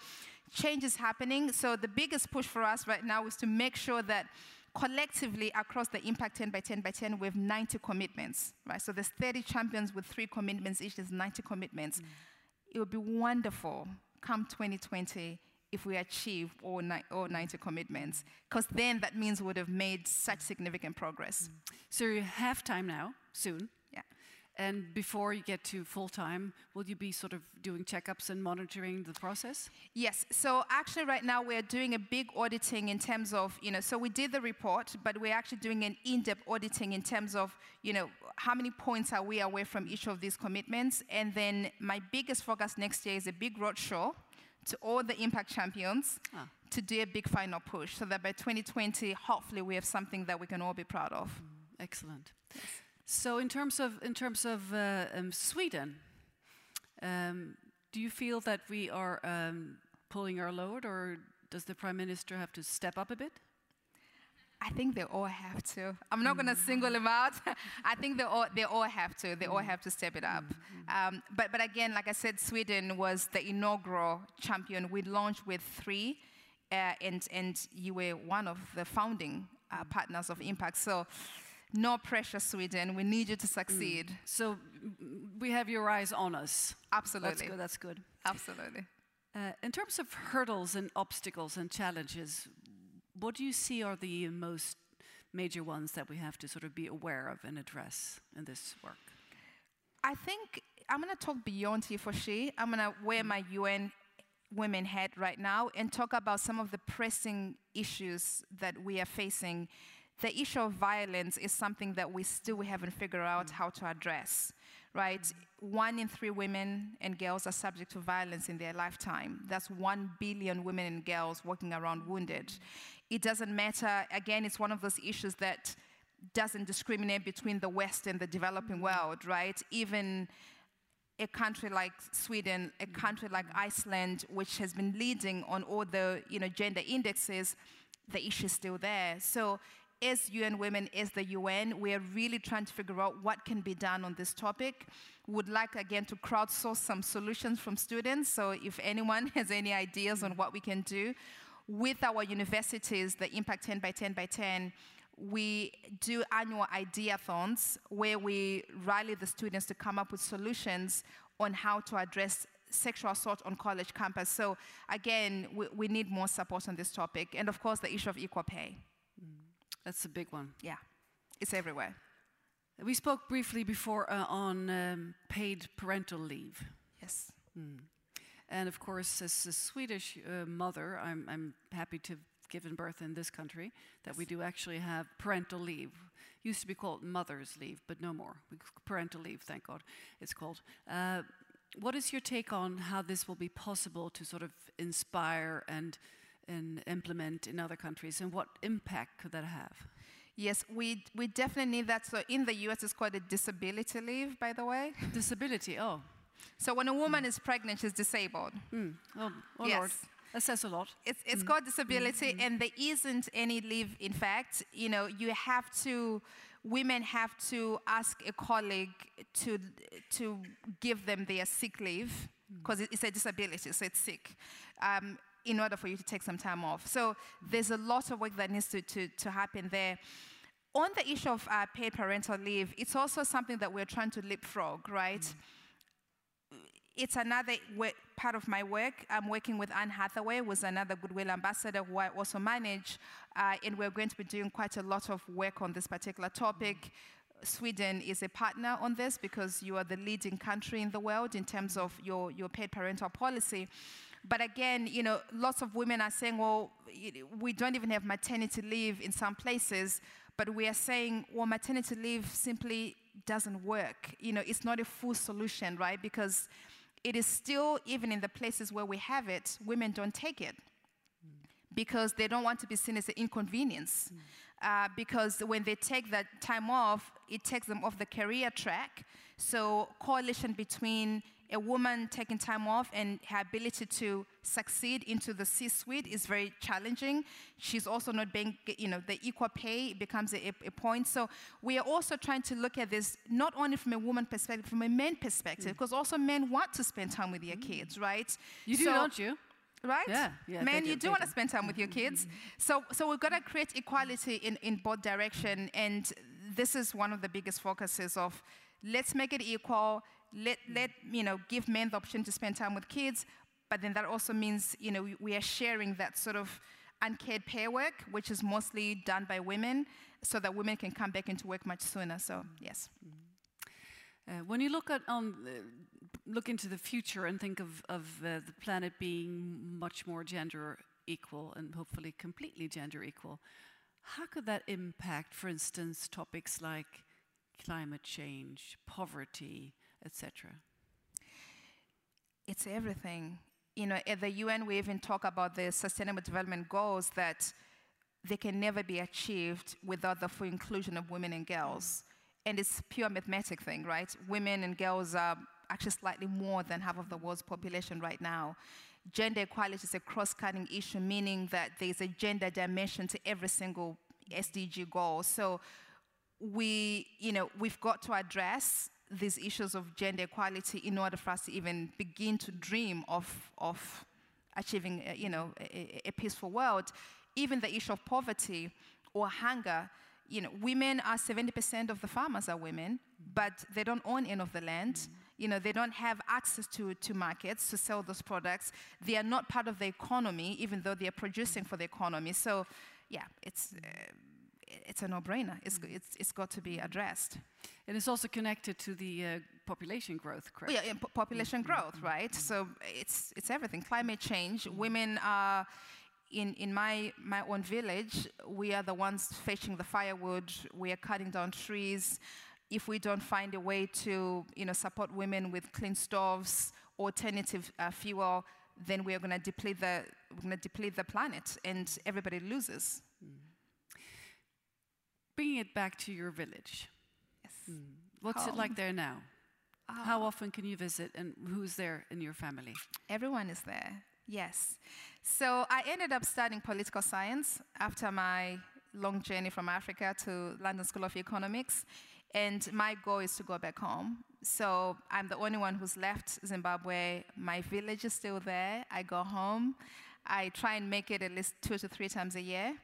[SPEAKER 3] change is happening. So, the biggest push for us right now is to make sure that collectively across the Impact 10 by 10 by 10, we have 90 commitments, right? So, there's 30 champions with three commitments each, there's 90 commitments. Mm. It would be wonderful come 2020 if we achieve all, ni- all 90 commitments, because then that means we would have made such significant progress. Mm.
[SPEAKER 4] So you have time now, soon.
[SPEAKER 3] Yeah.
[SPEAKER 4] And before you get to full time, will you be sort of doing checkups and monitoring the process?
[SPEAKER 3] Yes. So actually, right now we're doing a big auditing in terms of you know. So we did the report, but we're actually doing an in-depth auditing in terms of you know how many points are we away from each of these commitments. And then my biggest focus next year is a big roadshow to all the impact champions
[SPEAKER 4] Ah.
[SPEAKER 3] to do a big final push, so that by 2020, hopefully, we have something that we can all be proud of.
[SPEAKER 4] Excellent. So in terms of in terms of uh, um, Sweden, um, do you feel that we are um, pulling our load, or does the prime minister have to step up a bit?
[SPEAKER 3] I think they all have to. I'm not going to single them out. I think they all they all have to. They all have to step it up. Um, but but again, like I said, Sweden was the inaugural champion. We launched with three, uh, and and you were one of the founding uh, partners of Impact. So. No pressure, Sweden. We need you to succeed.
[SPEAKER 4] So mm, we have your eyes on us.
[SPEAKER 3] Absolutely.
[SPEAKER 4] That's good. That's good.
[SPEAKER 3] Absolutely.
[SPEAKER 4] Uh, in terms of hurdles and obstacles and challenges, what do you see are the most major ones that we have to sort of be aware of and address in this work?
[SPEAKER 3] I think I'm going to talk beyond he for she. I'm going to wear my UN women hat right now and talk about some of the pressing issues that we are facing. The issue of violence is something that we still we haven't figured out how to address, right? One in three women and girls are subject to violence in their lifetime. That's one billion women and girls walking around wounded. It doesn't matter, again, it's one of those issues that doesn't discriminate between the West and the developing mm-hmm. world, right? Even a country like Sweden, a mm-hmm. country like Iceland, which has been leading on all the you know, gender indexes, the issue is still there. So as UN Women, as the UN, we are really trying to figure out what can be done on this topic. Would like again to crowdsource some solutions from students. So if anyone has any ideas on what we can do with our universities, the Impact 10 by 10 by 10, we do annual ideathons where we rally the students to come up with solutions on how to address sexual assault on college campus. So again, we, we need more support on this topic. And of course, the issue of equal pay.
[SPEAKER 4] That's a big one.
[SPEAKER 3] Yeah, it's everywhere.
[SPEAKER 4] We spoke briefly before uh, on um, paid parental leave.
[SPEAKER 3] Yes.
[SPEAKER 4] And of course, as a Swedish uh, mother, I'm, I'm happy to have given birth in this country that we do actually have parental leave. Used to be called mother's leave, but no more. We- Parental leave, thank God, it's called. Uh, what is your take on how this will be possible to sort of inspire and, and implement in other countries, and what impact could that have?
[SPEAKER 3] Yes, we, we definitely need that. So in the US, it's called a disability leave, by the way.
[SPEAKER 4] Disability, oh,
[SPEAKER 3] So when a woman is pregnant, she's disabled.
[SPEAKER 4] mm. oh, oh
[SPEAKER 3] Yes.
[SPEAKER 4] Lord, that says a lot.
[SPEAKER 3] It's, it's called disability, and there isn't any leave. In fact, you know, you have to, women have to ask a colleague to, to give them their sick leave because it's a disability, so it's sick. Um, in order for you to take some time off. So there's a lot of work that needs to, to, to happen there. On the issue of uh, paid parental leave, it's also something that we're trying to leapfrog, right? it's another part of my work. I'm working with Anne Hathaway, who's another Goodwill ambassador who I also manage, uh, and we're going to be doing quite a lot of work on this particular topic. Sweden is a partner on this because you are the leading country in the world in terms of your, your paid parental policy. But again, you know, lots of women are saying, well, we don't even have maternity leave in some places, but we are saying, well, maternity leave simply doesn't work. You know, it's not a full solution, right? Because it is still, even in the places where we have it, women don't take it because they don't want to be seen as an inconvenience. Uh, because when they take that time off, it takes them off the career track. So, coalition between a woman taking time off and her ability to succeed into the C-suite is very challenging. She's also not being, you know, the equal pay becomes a, a point. So we are also trying to look at this not only from a woman perspective, from a man perspective, mm. because also men want to spend time with their mm. kids, right?
[SPEAKER 4] You do,
[SPEAKER 3] So-
[SPEAKER 4] don't you?
[SPEAKER 3] right?
[SPEAKER 4] Yeah, yeah,
[SPEAKER 3] Men,
[SPEAKER 4] do,
[SPEAKER 3] you do want to spend time with your kids. Mm-hmm. So, so we've got to create equality in, in both direction, and this is one of the biggest focuses of let's make it equal. Let let you know give men the option to spend time with kids, but then that also means you know we, are sharing that sort of unpaid care work, which is mostly done by women, so that women can come back into work much sooner. So yes.
[SPEAKER 4] Uh, when you look at on uh, look into the future and think of of uh, the planet being much more gender equal and hopefully completely gender equal, how could that impact, for instance, topics like climate change, poverty, etc.?
[SPEAKER 3] it's everything. You know, at the UN, we even talk about the Sustainable Development Goals that they can never be achieved without the full inclusion of women and girls. And it's pure mathematic thing, right? Women and girls are actually slightly more than half of the world's population right now. Gender equality is a cross-cutting issue, meaning that there's a gender dimension to every single SDG goal. So we, you know, we've got to address these issues of gender equality in order for us to even begin to dream of, of achieving, uh, you know, a, a- peaceful world. Even the issue of poverty or hunger, you know, women are 70% of the farmers are women, but they don't own any of the land. You know, they don't have access to, to markets to sell those products. They are not part of the economy, even though they are producing for the economy. So, yeah, it's, uh, it's a no-brainer. It's, mm. it's, it's got to be mm. addressed.
[SPEAKER 4] And it's also connected to the uh, population growth, correct?
[SPEAKER 3] Yeah, po- population mm-hmm. growth, mm-hmm. right? Mm-hmm. So it's it's everything. Climate change. Women are in in my my own village. We are the ones fetching the firewood. We are cutting down trees. If we don't find a way to you know support women with clean stoves, alternative uh, fuel, then we are going to deplete the we're going to deplete the planet, and everybody loses.
[SPEAKER 4] Bringing it back to your village.
[SPEAKER 3] Yes. Mm.
[SPEAKER 4] What's it like there now? Ah. How often can you visit, and who's there in your family?
[SPEAKER 3] Everyone is there, yes. So I ended up studying political science after my long journey from Africa to London School of Economics. And my goal is to go back home. So I'm the only one who's left Zimbabwe. My village is still there. I go home. I try and make it at least two to three times a year.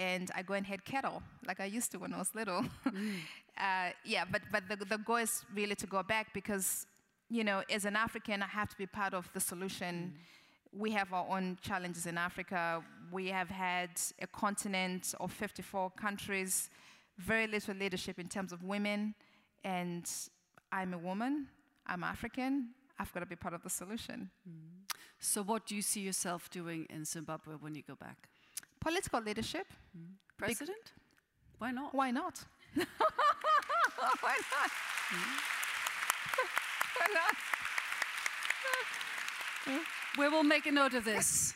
[SPEAKER 3] And I go and head cattle like I used to when I was little. Mm. uh, yeah, but, but the, the goal is really to go back because you know, as an African, I have to be part of the solution. Mm. We have our own challenges in Africa. We have had a continent of 54 countries, very little leadership in terms of women, and I'm a woman, I'm African, I've got to be part of the solution. Mm.
[SPEAKER 4] So, what do you see yourself doing in Zimbabwe when you go back?
[SPEAKER 3] Political leadership,
[SPEAKER 4] President? Why not?
[SPEAKER 3] why not? why not? why not?
[SPEAKER 4] We will make a note of this.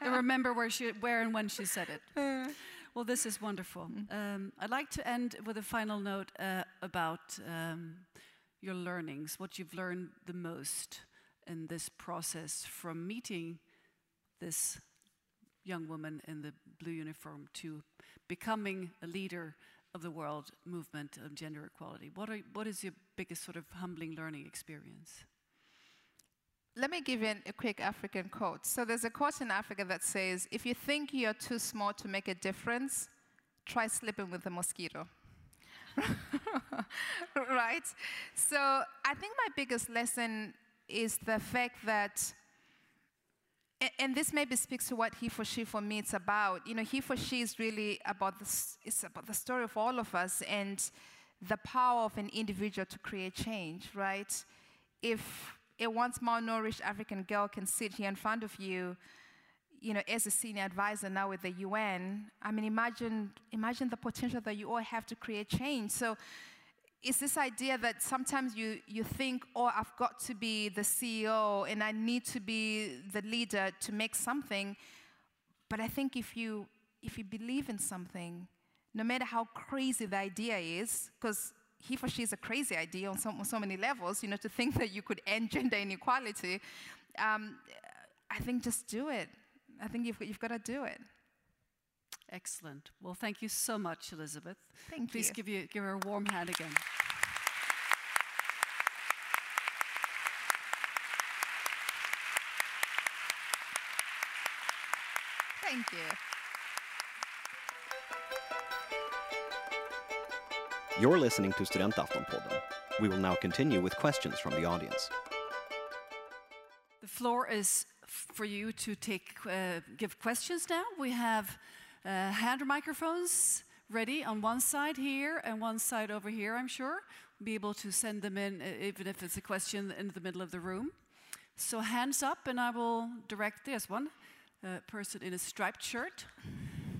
[SPEAKER 4] and remember where, she, where and when she said it. Well, this is wonderful. Um, I'd like to end with a final note uh, about um, your learnings, what you've learned the most in this process from meeting this young woman in the blue uniform to becoming a leader of the world movement of gender equality. What, are, what is your biggest sort of humbling learning experience?
[SPEAKER 3] Let me give you an- a quick African quote. So there's a quote in Africa that says, if you think you're too small to make a difference, try sleeping with a mosquito. right? So I think my biggest lesson is the fact that, and this maybe speaks to what he for she for me it's about. You know, he for she is really about this. It's about the story of all of us and the power of an individual to create change. Right? If a once malnourished African girl can sit here in front of you, you know, as a senior advisor now with the UN, I mean, imagine, imagine the potential that you all have to create change. So it's this idea that sometimes you, you think, oh, I've got to be the CEO and I need to be the leader to make something. But I think if you, if you believe in something, no matter how crazy the idea is, because he for she is a crazy idea on so, on so many levels, you know, to think that you could end gender inequality, um, I think just do it. I think you've, you've got to do it.
[SPEAKER 4] Excellent. Well, thank you so much, Elizabeth.
[SPEAKER 3] Thank
[SPEAKER 4] Please
[SPEAKER 3] you.
[SPEAKER 4] give you give her a warm hand again.
[SPEAKER 3] Thank you.
[SPEAKER 1] You're listening to Studentaftonpodden. We will now continue with questions from the audience.
[SPEAKER 4] The floor is for you to take uh, give questions now. We have uh, hand microphones ready on one side here and one side over here. I'm sure be able to send them in, uh, even if it's a question in the middle of the room. So hands up, and I will direct this one uh, person in a striped shirt.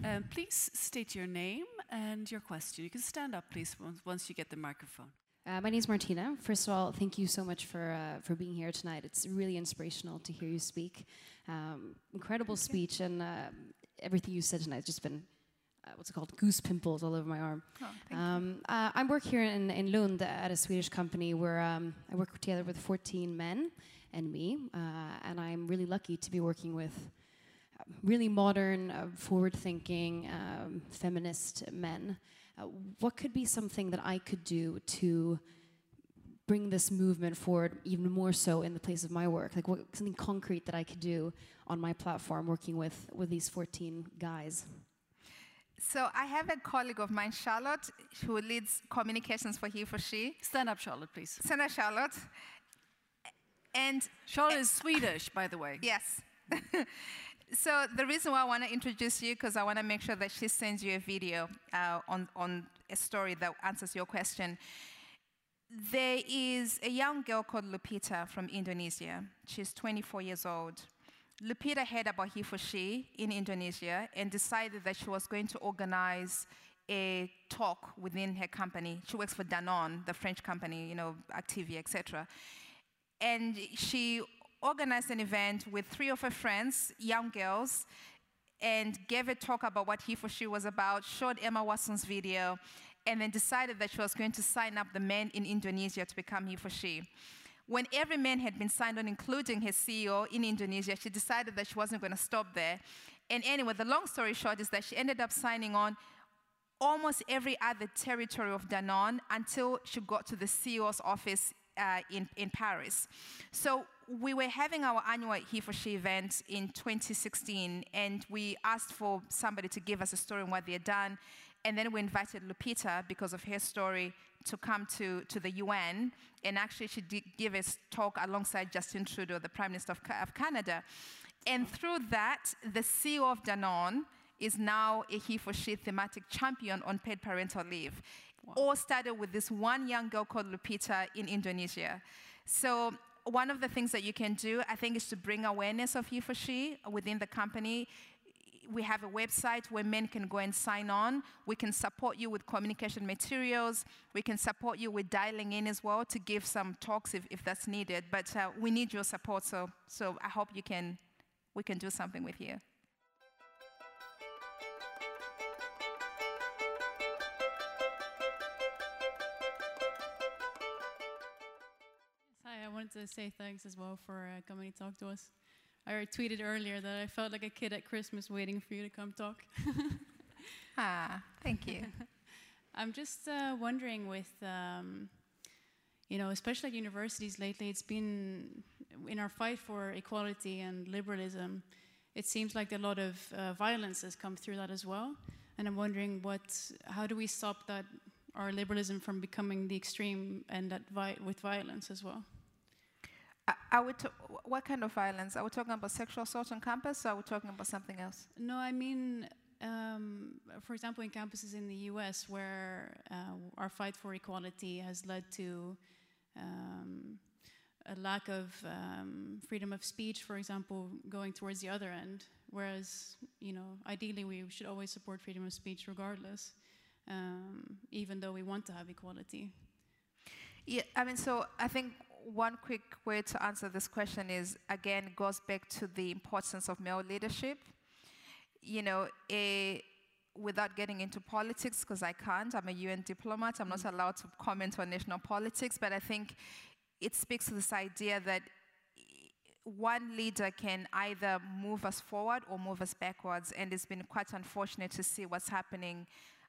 [SPEAKER 4] Um, please state your name and your question. You can stand up, please, once, once you get the microphone.
[SPEAKER 5] Uh, my name is Martina. First of all, thank you so much for uh, for being here tonight. It's really inspirational to hear you speak. Um, incredible speech, and uh, everything you said tonight has just been uh, what's it called goose pimples all over my arm.
[SPEAKER 3] Oh,
[SPEAKER 5] Um, uh, I work here in, in Lund at a Swedish company where um, I work together with 14 men and me, uh, and I'm really lucky to be working with uh, really modern, uh, forward-thinking, um, feminist men. Uh, what could be something that I could do to bring this movement forward even more so in the place of my work? Like what, something concrete that I could do on my platform working with, with these 14 guys?
[SPEAKER 3] So I have a colleague of mine, Charlotte, who leads communications for he for she.
[SPEAKER 4] Stand up, Charlotte, please.
[SPEAKER 3] Stand up, Charlotte. And
[SPEAKER 4] Charlotte is Swedish, by the way.
[SPEAKER 3] yes. So the reason why I want to introduce you, because I want to make sure that she sends you a video uh, on, on a story that answers your question. There is a young girl called Lupita from Indonesia. She's 24 years old. Lupita heard about he for she in Indonesia and decided that she was going to organize a talk within her company. She works for Danone, the French company, you know, Activia, etc. And she organized an event with three of her friends, young girls, and gave a talk about what he for she was about, showed Emma Watson's video, and then decided that she was going to sign up the men in Indonesia to become he for she. When every man had been signed on, including his CEO in Indonesia, she decided that she wasn't going to stop there. And anyway, the long story short is that she ended up signing on almost every other territory of Danone until she got to the CEO's office uh, in, in Paris. So we were having our annual He for She event in 2016, and we asked for somebody to give us a story on what they had done. And then we invited Lupita, because of her story, to come to, to the UN. And actually, she did give a talk alongside Justin Trudeau, the Prime Minister of, of Canada. And through that, the CEO of Danone is now a he for she thematic champion on paid parental leave. Wow. All started with this one young girl called Lupita in Indonesia. So one of the things that you can do, I think, is to bring awareness of he for she within the company. We have a website where men can go and sign on. We can support you with communication materials. We can support you with dialing in as well to give some talks if, if that's needed. But uh, we need your support, so, so I hope you can, we can do something with you.
[SPEAKER 6] Hi, I wanted to say thanks as well for uh, coming to talk to us. I tweeted earlier that I felt like a kid at Christmas waiting for you to come talk.
[SPEAKER 3] ah, thank you.
[SPEAKER 6] I'm just uh, wondering with, um, you know, especially at universities lately, it's been in our fight for equality and liberalism, it seems like a lot of uh, violence has come through that as well. And I'm wondering what, how do we stop that, our liberalism from becoming the extreme and that vi with violence as well?
[SPEAKER 3] Are we what kind of violence? Are we talking about sexual assault on campus or are we talking about something else?
[SPEAKER 6] No, I mean, um, for example, in campuses in the US where uh, our fight for equality has led to um, a lack of um, freedom of speech, for example, going towards the other end. Whereas, you know, ideally we should always support freedom of speech regardless, um, even though we want to have equality.
[SPEAKER 3] Yeah, I mean, so I think one quick way to answer this question is again goes back to the importance of male leadership. You know, a, without getting into politics, because I can't, I'm a UN diplomat, I'm mm. not allowed to comment on national politics, but I think it speaks to this idea that one leader can either move us forward or move us backwards, and it's been quite unfortunate to see what's happening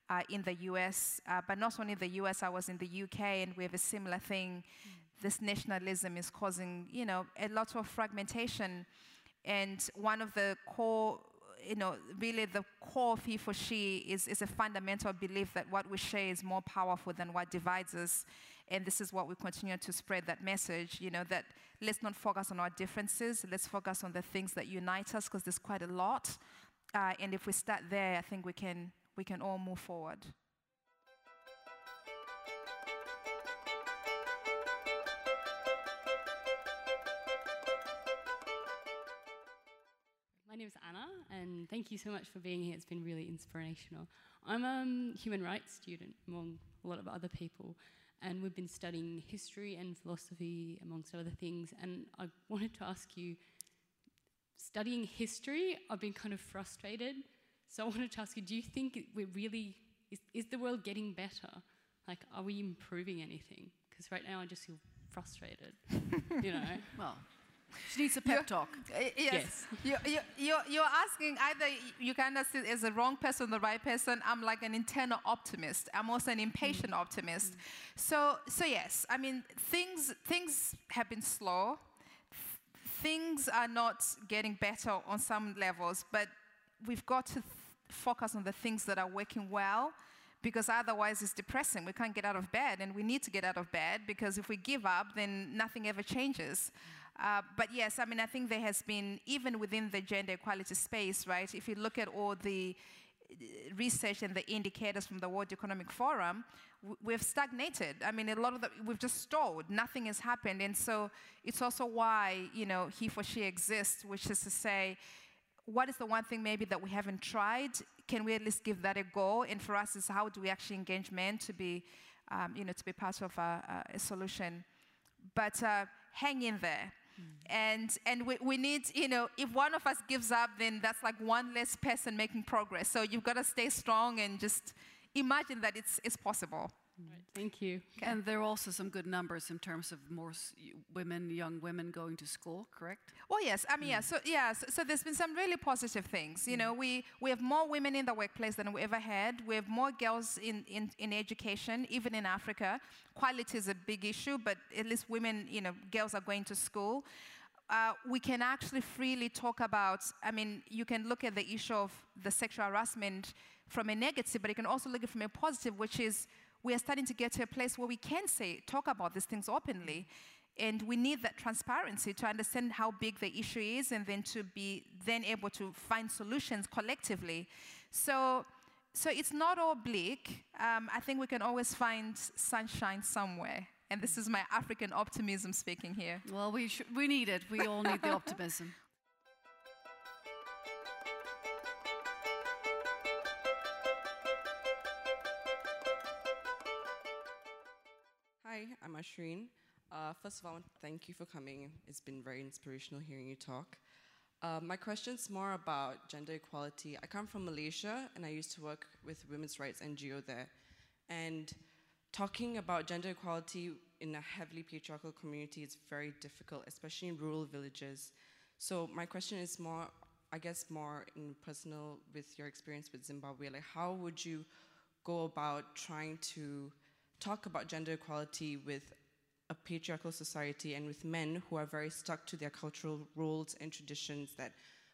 [SPEAKER 3] uh, in the US, uh, but not only in the US, I was in the UK, and we have a similar thing. This nationalism is causing, you know, a lot of fragmentation. And one of the core, you know, really the core of he for she is, is a fundamental belief that what we share is more powerful than what divides us. And this is what we continue to spread that message, you know, that let's not focus on our differences, let's focus on the things that unite us, because there's quite a lot. Uh, and if we start there, I think we can, we can all move forward.
[SPEAKER 7] Thank you so much for being here. It's been really inspirational. I'm a um, human rights student among a lot of other people, and we've been studying history and philosophy, amongst other things. And I wanted to ask you studying history, I've been kind of frustrated. So I wanted to ask you do you think we're really, is, is the world getting better? Like, are we improving anything? Because right now I just feel frustrated, you know?
[SPEAKER 4] Well, she needs a pep you're, talk.
[SPEAKER 3] Uh, yes. yes. You're, you're, you're, asking either you kind of as the wrong person, the right person. I'm like an internal optimist. I'm also an impatient mm. optimist. Mm. So, so yes, I mean, things, things have been slow. things are not getting better on some levels, but we've got to focus on the things that are working well because otherwise it's depressing. We can't get out of bed, and we need to get out of bed because if we give up, then nothing ever changes. Uh, but yes, I mean, I think there has been, even within the gender equality space, right, if you look at all the uh, research and the indicators from the World Economic Forum, we've stagnated. I mean, a lot of the, we've just stalled. Nothing has happened. And so it's also why, you know, he for she exists, which is to say, what is the one thing maybe that we haven't tried? Can we at least give that a go? And for us, is how do we actually engage men to be, um, you know, to be part of a, a solution? But uh, hang in there. Mm. And, and we, we need, you know, if one of us gives up, then that's like one less person making progress. So you've got to stay strong and just imagine that it's, it's possible.
[SPEAKER 7] Right, thank you.
[SPEAKER 4] And there are also some good numbers in terms of more s- y- women, young women going to school, correct?
[SPEAKER 3] Well, yes, I mean yeah. So yeah, so, so there's been some really positive things. You know, we we have more women in the workplace than we ever had. We have more girls in, in, in education, even in Africa. Quality is a big issue, but at least women, you know, girls are going to school. Uh, we can actually freely talk about. I mean, you can look at the issue of the sexual harassment from a negative, but you can also look at it from a positive, which is we are starting to get to a place where we can say, talk about these things openly. And we need that transparency to understand how big the issue is and then to be then able to find solutions collectively. So, so it's not all bleak. Um, I think we can always find sunshine somewhere. And this is my African optimism speaking here.
[SPEAKER 4] Well, we, sh- we need it. We all need the optimism.
[SPEAKER 8] Uh, first of all, thank you for coming. It's been very inspirational hearing you talk. Uh, my question's more about gender equality. I come from Malaysia and I used to work with women's rights NGO there. And talking about gender equality in a heavily patriarchal community is very difficult, especially in rural villages. So my question is more, I guess, more in personal with your experience with Zimbabwe. Like, how would you go about trying to talk about gender equality with a patriarchal society and with men who are very stuck to their cultural roles and traditions that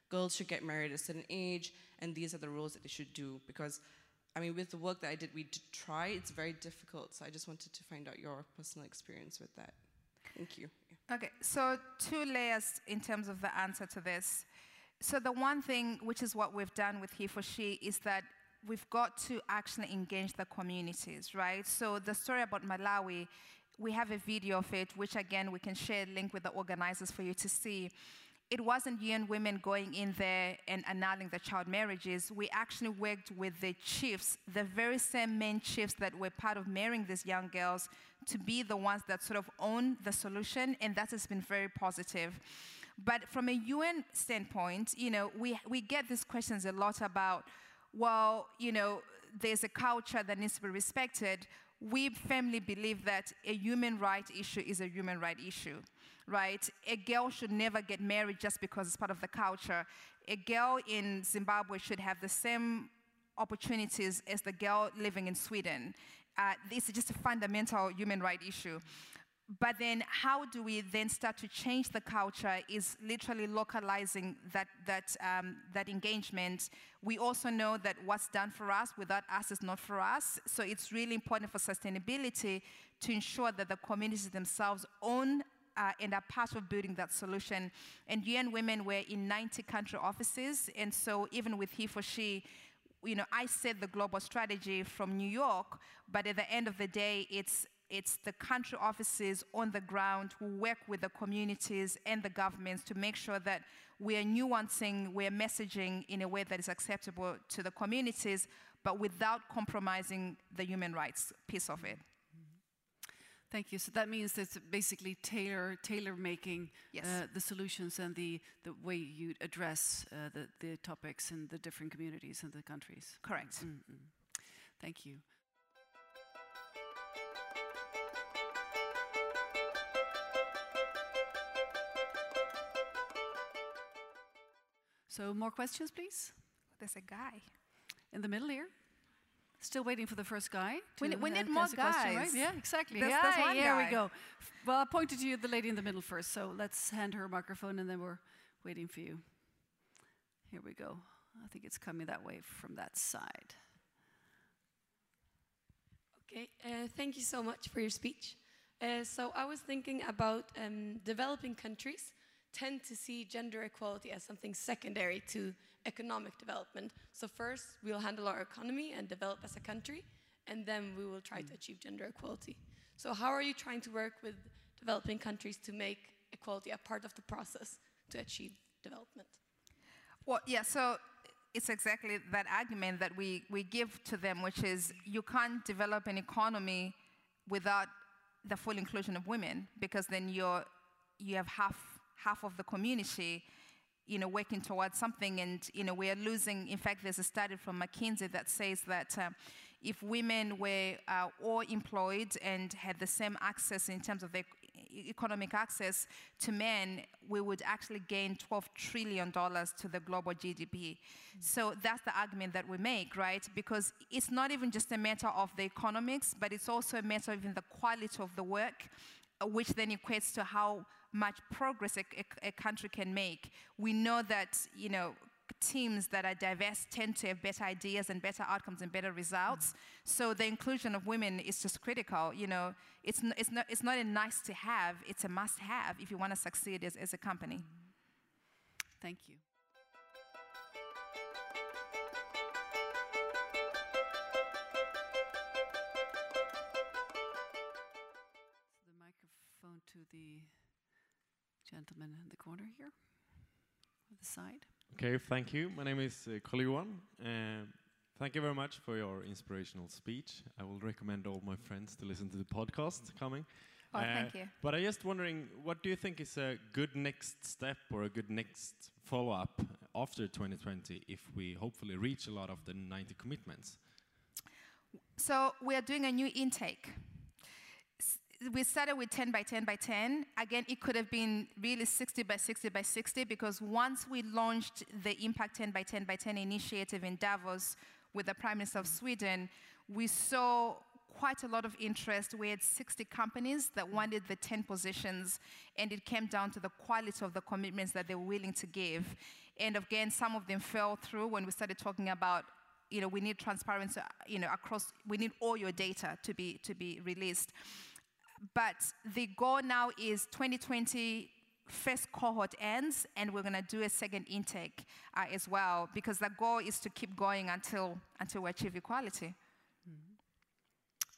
[SPEAKER 8] girls should get married at a certain age and these are the roles that they should do because i mean with the work that i did we did try. It's very difficult. So i just wanted to find out your personal experience with that. Thank you.
[SPEAKER 3] Okay, so two layers in terms of the answer to this. So the one thing, which is what we've done with He for She, is that we've got to actually engage the communities, right? So the story about Malawi, we have a video of it, which again we can share a link with the organizers for you to see. It wasn't UN women going in there and annulling the child marriages. We actually worked with the chiefs, the very same men chiefs that were part of marrying these young girls, to be the ones that sort of own the solution, and that has been very positive. But from a UN standpoint, you know, we, we get these questions a lot about, well, you know, there's a culture that needs to be respected. We firmly believe that a human right issue is a human right issue, right? A girl should never get married just because it's part of the culture. A girl in Zimbabwe should have the same opportunities as the girl living in Sweden. Uh, this is just a fundamental human right issue. But then, how do we then start to change the culture? Is literally localizing that that um, that engagement. We also know that what's done for us without us is not for us. So it's really important for sustainability to ensure that the communities themselves own uh, and are part of building that solution. And UN Women were in 90 country offices, and so even with he for she, you know, I set the global strategy from New York, but at the end of the day, it's it's the country offices on the ground who work with the communities and the governments to make sure that we are nuancing, we're messaging in a way that is acceptable to the communities, but without compromising the human rights piece of it.
[SPEAKER 4] Thank you. So that means it's basically tailor tailor making
[SPEAKER 3] Yes.
[SPEAKER 4] uh, the solutions and the, the way you address uh, the, the topics in the different communities and the countries.
[SPEAKER 3] Correct.
[SPEAKER 4] Mm-mm. Thank you. So more questions, please.
[SPEAKER 3] There's a guy.
[SPEAKER 4] In the middle here. Still waiting for the first guy.
[SPEAKER 3] We
[SPEAKER 4] to,
[SPEAKER 3] ne- we need more
[SPEAKER 4] ask a question, right?
[SPEAKER 3] guys.
[SPEAKER 4] Yeah, exactly.
[SPEAKER 3] There's-
[SPEAKER 4] yeah,
[SPEAKER 3] there's one
[SPEAKER 4] here we go. Well, I pointed to you, the lady in the middle first. So let's hand her a microphone, and then we're waiting for you. Here we go. I think it's coming that way from that side.
[SPEAKER 9] Okay, uh, thank you so much for your speech. Uh, so I was thinking about um, developing countries tend to see gender equality as something secondary to economic development. So first we'll handle our economy and develop as a country, and then we will try to mm. achieve gender equality. So how are you trying to work with developing countries to make equality a part of the process to achieve development?
[SPEAKER 3] Well, yeah, so it's exactly that argument that we, we give to them, which is you can't develop an economy without the full inclusion of women, because then you're, you have half, half of the community you know, working towards something, and you know, we are losing. In fact, there's a study from McKinsey that says that uh, if women were uh, all employed and had the same access in terms of their economic access to men, we would actually gain $12 trillion to the global GDP. Mm. So that's the argument that we make, right? Because it's not even just a matter of the economics, but it's also a matter of even the quality of the work, which then equates to how much progress a, a, a country can make. We know that, you know, teams that are diverse tend to have better ideas and better outcomes and better results. Mm-hmm. So the inclusion of women is just critical. You know, it's, it's, not, it's not a nice to have, it's a must have if you want to succeed as, as a company.
[SPEAKER 4] Thank you. Gentleman in the corner here, on the side.
[SPEAKER 10] Okay, thank you. My name is uh, Karl-Johan. Uh, thank you very much for your inspirational speech. I will recommend all my friends to listen to the podcast coming.
[SPEAKER 3] Oh, uh, thank you.
[SPEAKER 10] But I'm just wondering, what do you think is a good next step or a good next follow-up after 2020 if we hopefully reach a lot of the 90 commitments?
[SPEAKER 3] So we are doing a new intake we started with 10 by 10 by 10. Again, it could have been really 60 by 60 by 60 because once we launched the Impact 10 by 10 by 10 initiative in Davos with the Prime Minister of Sweden, we saw quite a lot of interest. We had 60 companies that wanted the 10 positions, and it came down to the quality of the commitments that they were willing to give. And again, some of them fell through when we started talking about you know, we need transparency, you know, across, we need all your data to be, to be released. But the goal now is 2020 first cohort ends and we're going to do a second intake uh, as well because the goal is to keep going until until we achieve equality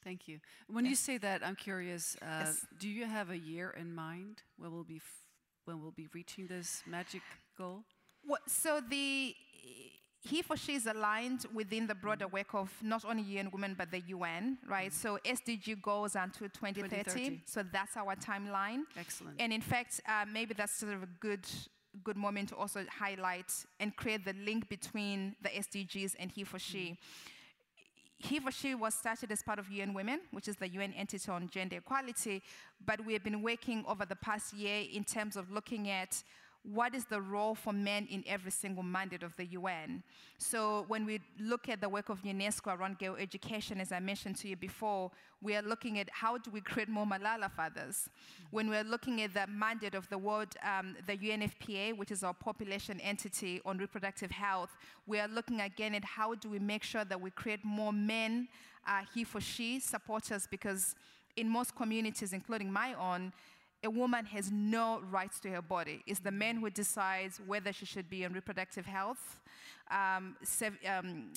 [SPEAKER 4] thank you when yes. you say that i'm curious uh, yes. do you have a year in mind when we'll be f- when we'll be reaching this magic goal
[SPEAKER 3] well, so the he for she is aligned within the broader work of not only UN Women but the UN, right? Mm. So SDG goes until 2030, 2030, So that's our timeline.
[SPEAKER 4] Excellent.
[SPEAKER 3] And in fact, uh, maybe that's sort of a good good moment to also highlight and create the link between the SDGs and he for she. Mm. He for She was started as part of UN Women, which is the UN entity on gender equality, but we have been working over the past year in terms of looking at what is the role for men in every single mandate of the UN? So when we look at the work of UNESCO around girl education, as I mentioned to you before, we are looking at how do we create more Malala fathers. When we're looking at the mandate of the world, um, the UNFPA, which is our population entity on reproductive health, we are looking again at how do we make sure that we create more men, uh, he for she supporters, because in most communities, including my own, a woman has no rights to her body. It's the man who decides whether she should be on reproductive health, um, um,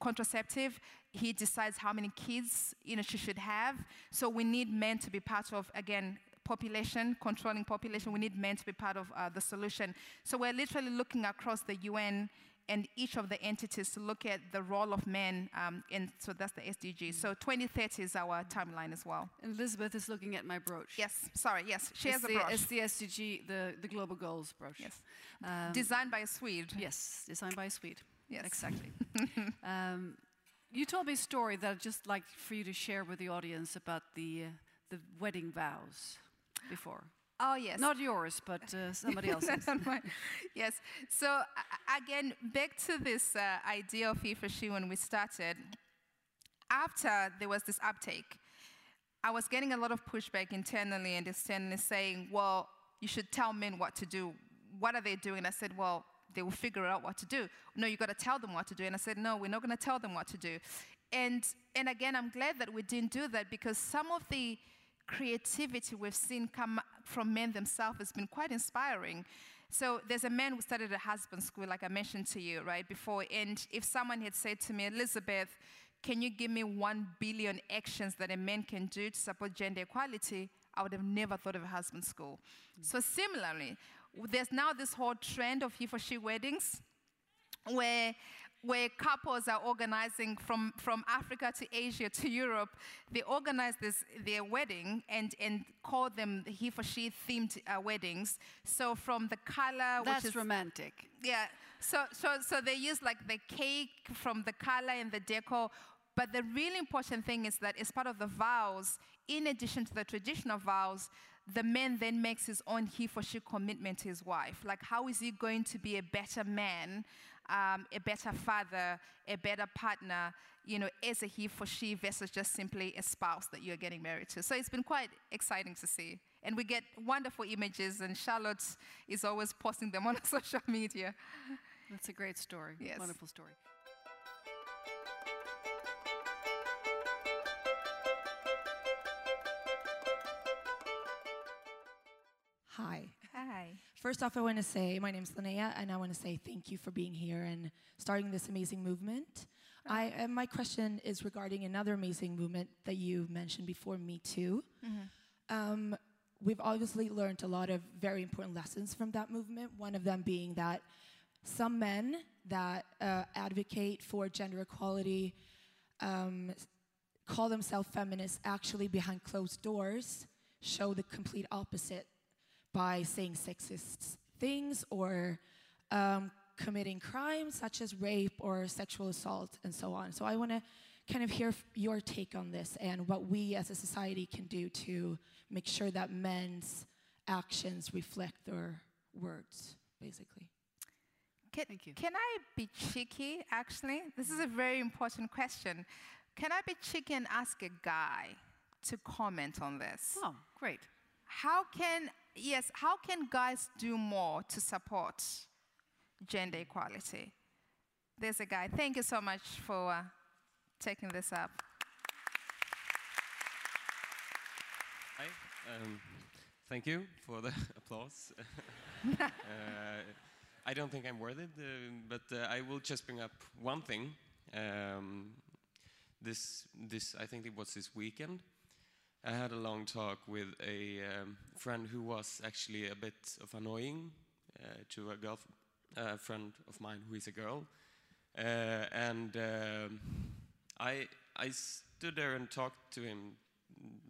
[SPEAKER 3] contraceptive. He decides how many kids you know, she should have. So we need men to be part of, again, population, controlling population. We need men to be part of uh, the solution. So we're literally looking across the UN and each of the entities to look at the role of men, um, and so that's the SDG. So 2030 is our timeline as well.
[SPEAKER 4] And Elizabeth is looking at my brooch.
[SPEAKER 3] Yes, sorry, yes, she
[SPEAKER 4] it's
[SPEAKER 3] has a brooch.
[SPEAKER 4] It's the SDG, the, the Global Goals brooch.
[SPEAKER 3] Yes. Um, designed by a Swede.
[SPEAKER 4] Yes, designed by a Swede.
[SPEAKER 3] Yes.
[SPEAKER 4] Exactly. um, you told me a story that I'd just like for you to share with the audience about the, uh, the wedding vows before.
[SPEAKER 3] Oh, yes.
[SPEAKER 4] Not yours, but uh, somebody else's.
[SPEAKER 3] yes. So, again, back to this uh, idea of he for she when we started. After there was this uptake, I was getting a lot of pushback internally and externally saying, well, you should tell men what to do. What are they doing? I said, well, they will figure out what to do. No, you got to tell them what to do. And I said, no, we're not going to tell them what to do. And, and again, I'm glad that we didn't do that because some of the creativity we've seen come from men themselves has been quite inspiring. So there's a man who started a husband school, like I mentioned to you, right, before. And if someone had said to me, Elizabeth, can you give me one billion actions that a man can do to support gender equality? I would have never thought of a husband school. Mm. So similarly, there's now this whole trend of he for she weddings where where couples are organizing from, from Africa to Asia to Europe, they organize this, their wedding and, and call them he for she themed uh, weddings. So from the color,
[SPEAKER 4] That's
[SPEAKER 3] which is
[SPEAKER 4] romantic.
[SPEAKER 3] Yeah. So, so, so they use like the cake from the color and the decor. But the really important thing is that as part of the vows, in addition to the traditional vows, the man then makes his own he for she commitment to his wife. Like, how is he going to be a better man um, a better father, a better partner, you know, as a he for she versus just simply a spouse that you're getting married to. So it's been quite exciting to see. And we get wonderful images, and Charlotte is always posting them on social media.
[SPEAKER 4] That's a great story.
[SPEAKER 3] Yes.
[SPEAKER 4] Wonderful story.
[SPEAKER 11] Hi.
[SPEAKER 3] Hi.
[SPEAKER 11] First off, I want to say my name is Linnea, and I want to say thank you for being here and starting this amazing movement. I, and my question is regarding another amazing movement that you mentioned before, Me Too. Mm-hmm. Um, we've obviously learned a lot of very important lessons from that movement. One of them being that some men that uh, advocate for gender equality um, call themselves feminists actually behind closed doors show the complete opposite by saying sexist things or um, committing crimes such as rape or sexual assault and so on. So I want to kind of hear your take on this and what we as a society can do to make sure that men's actions reflect their words, basically.
[SPEAKER 3] Can, Thank you. Can I be cheeky, actually? This is a very important question. Can I be cheeky and ask a guy to comment on this?
[SPEAKER 4] Oh, great.
[SPEAKER 3] How can yes, how can guys do more to support gender equality? There's a guy. Thank you so much for uh, taking this up.
[SPEAKER 12] Hi. Um, thank you for the applause. uh, I don't think I'm worth it, uh, but uh, I will just bring up one thing. Um, this, this, I think it was this weekend. I had a long talk with a um, friend who was actually a bit of annoying uh, to a girl uh, friend of mine who is a girl, uh, and um, I I stood there and talked to him,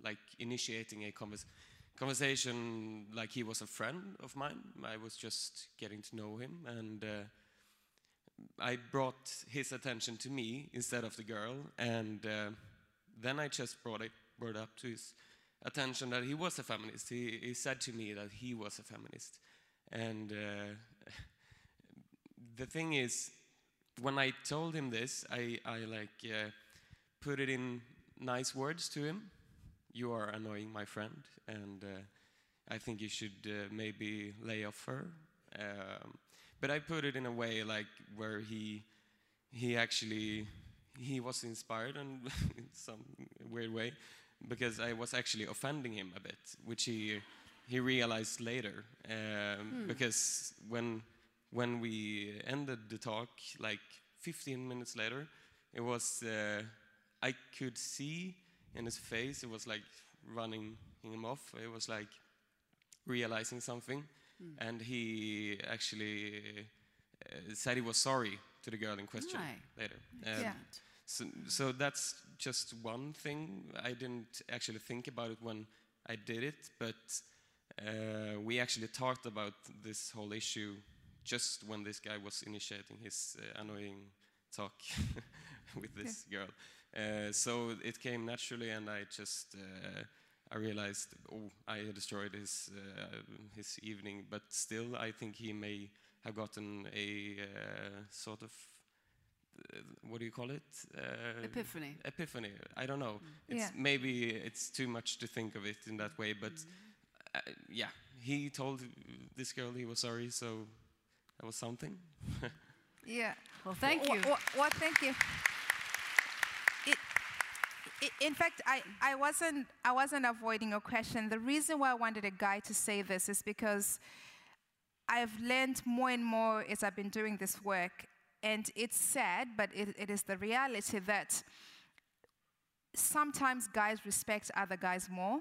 [SPEAKER 12] like initiating a convers conversation like he was a friend of mine. I was just getting to know him, and uh, I brought his attention to me instead of the girl, and uh, then I just brought it brought up to his attention that he was a feminist. He, he said to me that he was a feminist. And uh, the thing is, when I told him this, I, I like uh, put it in nice words to him. You are annoying my friend, and uh, I think you should uh, maybe lay off her. Um, but I put it in a way like where he he actually he was inspired in some weird way because I was actually offending him a bit, which he he realized later. Um, hmm. Because when when we ended the talk, like 15 minutes later, it was uh, I could see in his face it was like running him off. It was like realizing something, hmm. and he actually uh, said he was sorry to the girl in question right. later. Um, yeah. So, so that's just one thing. I didn't actually think about it when I did it, but uh, we actually talked about this whole issue just when this guy was initiating his uh, annoying talk with this yeah. girl. Uh, so it came naturally, and I just uh, I realized, oh, I destroyed his uh, his evening. But still, I think he may have gotten a uh, sort of what do you call it?
[SPEAKER 4] Uh, epiphany.
[SPEAKER 12] Epiphany. I don't know. Mm. It's yeah. maybe it's too much to think of it in that way, but mm. uh, yeah, he told this girl he was sorry, so that was something.
[SPEAKER 3] yeah.
[SPEAKER 4] Well, thank you.
[SPEAKER 3] Well, well, thank you. It, I- in fact, I, I, wasn't, I wasn't avoiding your question. The reason why I wanted a guy to say this is because I've learned more and more as I've been doing this work, and it's sad, but it, it is the reality that sometimes guys respect other guys more.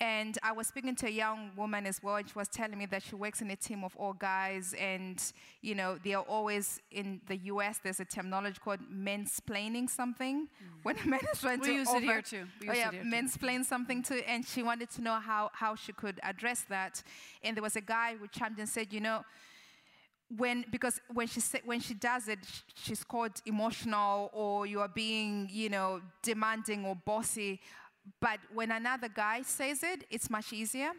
[SPEAKER 3] And I was speaking to a young woman as well, and she was telling me that she works in a team of all guys, and you know they are always in the U.S. There's a terminology called mansplaining something mm. when a man is trying
[SPEAKER 4] We
[SPEAKER 3] to
[SPEAKER 4] use it here too. We
[SPEAKER 3] oh
[SPEAKER 4] use
[SPEAKER 3] yeah,
[SPEAKER 4] it here too.
[SPEAKER 3] mansplain something to, and she wanted to know how how she could address that. And there was a guy who chimed in and said, you know, when because when she when she does it, she's called emotional or you are being you know demanding or bossy. But when another guy says it, it's much easier.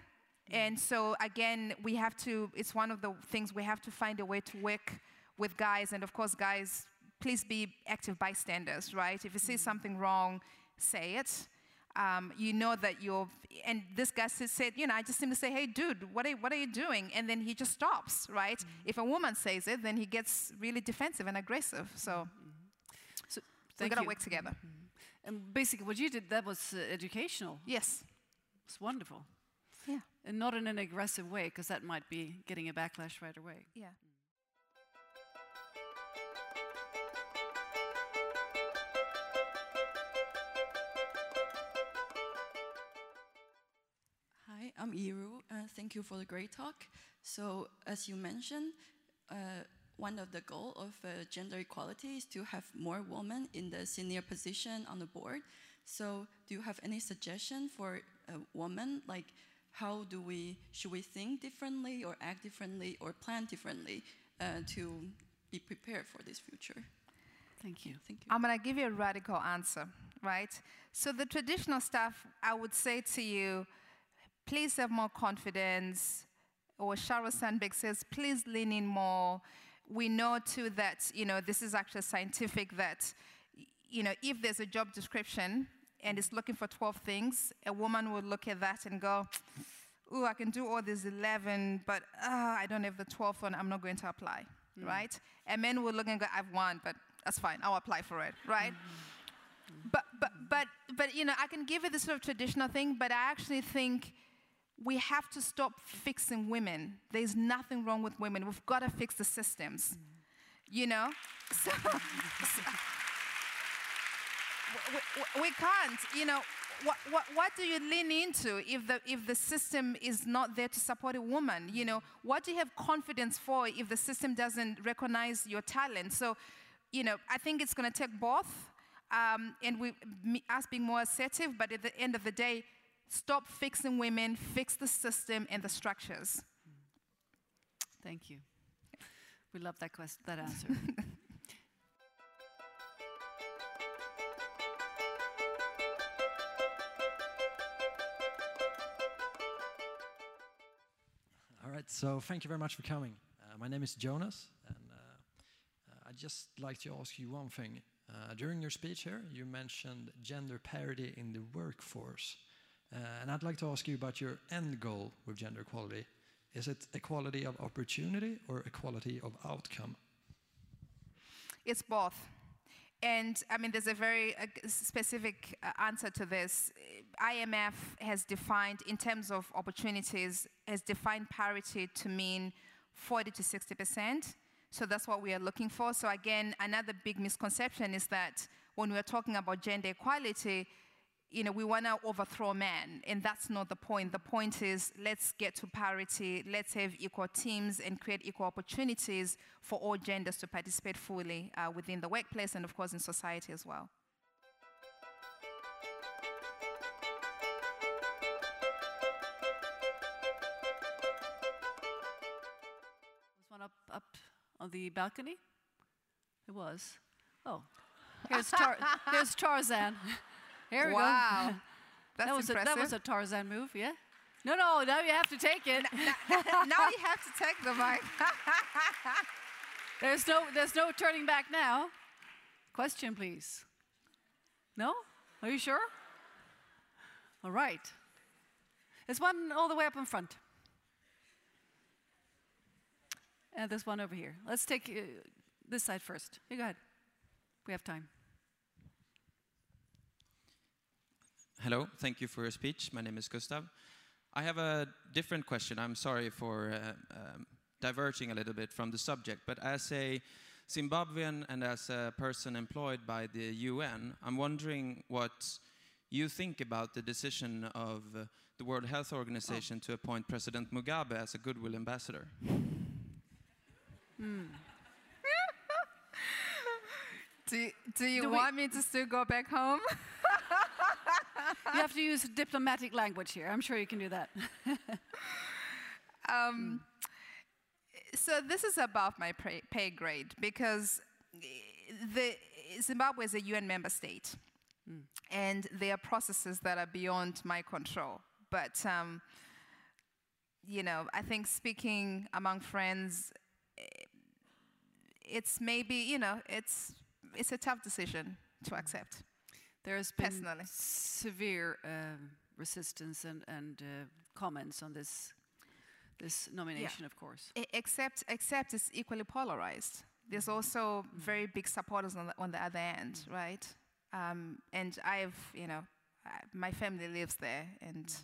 [SPEAKER 3] Mm. And so again, we have to. It's one of the things we have to find a way to work with guys. And of course, guys, please be active bystanders, right? If you see mm. something wrong, say it. Um, you know that you're, and this guy said, you know, I just seem to say, hey, dude, what are, what are you doing? And then he just stops, right? If a woman says it, then he gets really defensive and aggressive. So,
[SPEAKER 4] So
[SPEAKER 3] we
[SPEAKER 4] thank
[SPEAKER 3] gotta work together.
[SPEAKER 4] And basically, what you did that was uh, educational.
[SPEAKER 3] Yes.
[SPEAKER 4] It's wonderful.
[SPEAKER 3] Yeah.
[SPEAKER 4] And not in an aggressive way, because that might be getting a backlash right away.
[SPEAKER 3] Yeah.
[SPEAKER 13] I'm Iru. Uh, thank you for the great talk. So, as you mentioned, uh, one of the goal of uh, gender equality is to have more women in the senior position on the board. So, do you have any suggestion for a woman? Like, how do we should we think differently, or act differently, or plan differently uh, to be prepared for this future?
[SPEAKER 4] Thank you.
[SPEAKER 13] Thank you.
[SPEAKER 3] I'm going to give you a radical answer, right? So, the traditional stuff, I would say to you, please have more confidence. Or Sheryl Sandberg says, please lean in more. We know too that, you know, this is actually scientific that, you know, if there's a job description and it's looking for 12 things, a woman will look at that and go, ooh, I can do all these 11, but uh, I don't have the 12th one, I'm not going to apply, right? And men will look and go, I've won, but that's fine, I'll apply for it, right? But, but, but, but, you know, I can give you this sort of traditional thing, but I actually think we have to stop fixing women. There's nothing wrong with women. We've got to fix the systems, you know? So, so- we, we- can't, you know. What, what, what do you lean into if the, if the system is not there to support a woman? You know, what do you have confidence for if the system doesn't recognize your talent? So, you know, I think it's going to take both, um, and we, us being more assertive. But at the end of the day, stop fixing women, fix the system and the structures.
[SPEAKER 4] Thank you. We love that question, that answer.
[SPEAKER 14] All right, so thank you very much for coming. Uh, my name is Jonas, and uh, uh, I'd just like to ask you one thing. Uh, during your speech here, you mentioned gender parity in the workforce. Uh, and I'd like to ask you about your end goal with gender equality. Is it equality of opportunity or equality of outcome?
[SPEAKER 3] It's both. And I mean, there's a very uh, specific uh, answer to this. IMF has defined, in terms of opportunities, has defined parity to mean 40 to 60 percent. So that's what we are looking for. So again, another big misconception is that when we're talking about gender equality, you know, we want to overthrow men, and that's not the point. The point is let's get to parity, let's have equal teams and create equal opportunities for all genders to participate fully uh, within the workplace and, of course, in society as well.
[SPEAKER 4] Was one up up on the balcony? It was. Oh, here's, Tar- here's Tarzan. Here we
[SPEAKER 3] Wow.
[SPEAKER 4] go.
[SPEAKER 3] That's
[SPEAKER 4] that was A, that was a Tarzan move, yeah. No, no, now you have to take it.
[SPEAKER 3] now you have to take the mic.
[SPEAKER 4] there's no, there's no turning back now. Question, please. No? Are you sure? All right. There's one all the way up in front. And there's one over here. Let's take uh, this side first. You go ahead. We have time.
[SPEAKER 15] Hello, thank you for your speech. My name is Gustav. I have a different question. I'm sorry for uh, um, diverging a little bit from the subject, but as a Zimbabwean and as a person employed by the UN, I'm wondering what you think about the decision of uh, the World Health Organization oh. to appoint President Mugabe as a goodwill ambassador.
[SPEAKER 3] Hmm. do, do you do want me to still go back home?
[SPEAKER 4] you have to use diplomatic language here. I'm sure you can do that.
[SPEAKER 3] um, so this is above my pay, pay grade because the, Zimbabwe is a UN member state, mm. and there are processes that are beyond my control. But um, you know, I think speaking among friends, it's maybe you know, it's it's a tough decision to accept.
[SPEAKER 4] There has been personally. severe um, resistance and, and uh, comments on this this nomination,
[SPEAKER 3] yeah.
[SPEAKER 4] of course.
[SPEAKER 3] I, except, except it's equally polarized. There's mm-hmm. also mm. very big supporters on the, on the other end, mm. right? Um, and I've, you know, uh, my family lives there, and mm.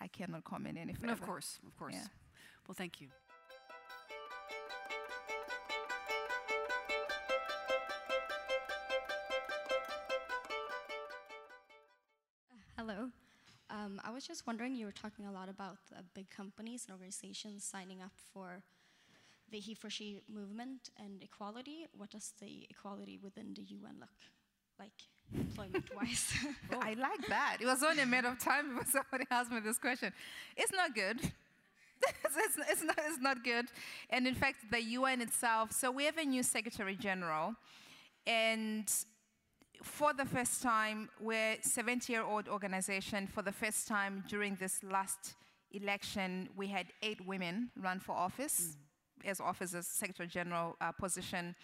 [SPEAKER 3] I cannot comment any further.
[SPEAKER 4] No, of course, of course. Yeah. Well, thank you.
[SPEAKER 16] Was just wondering, you were talking a lot about the big companies and organizations signing up for the he for she movement and equality. What does the equality within the UN look like, employment wise?
[SPEAKER 3] oh. I like that. It was only a matter of time before somebody asked me this question. It's not good. it's, it's, it's, not, it's not good. And in fact, the UN itself, so we have a new Secretary General, and for the first time, we're 70-year-old organization. For the first time during this last election, we had eight women run for office mm. as officers, Secretary General uh, position.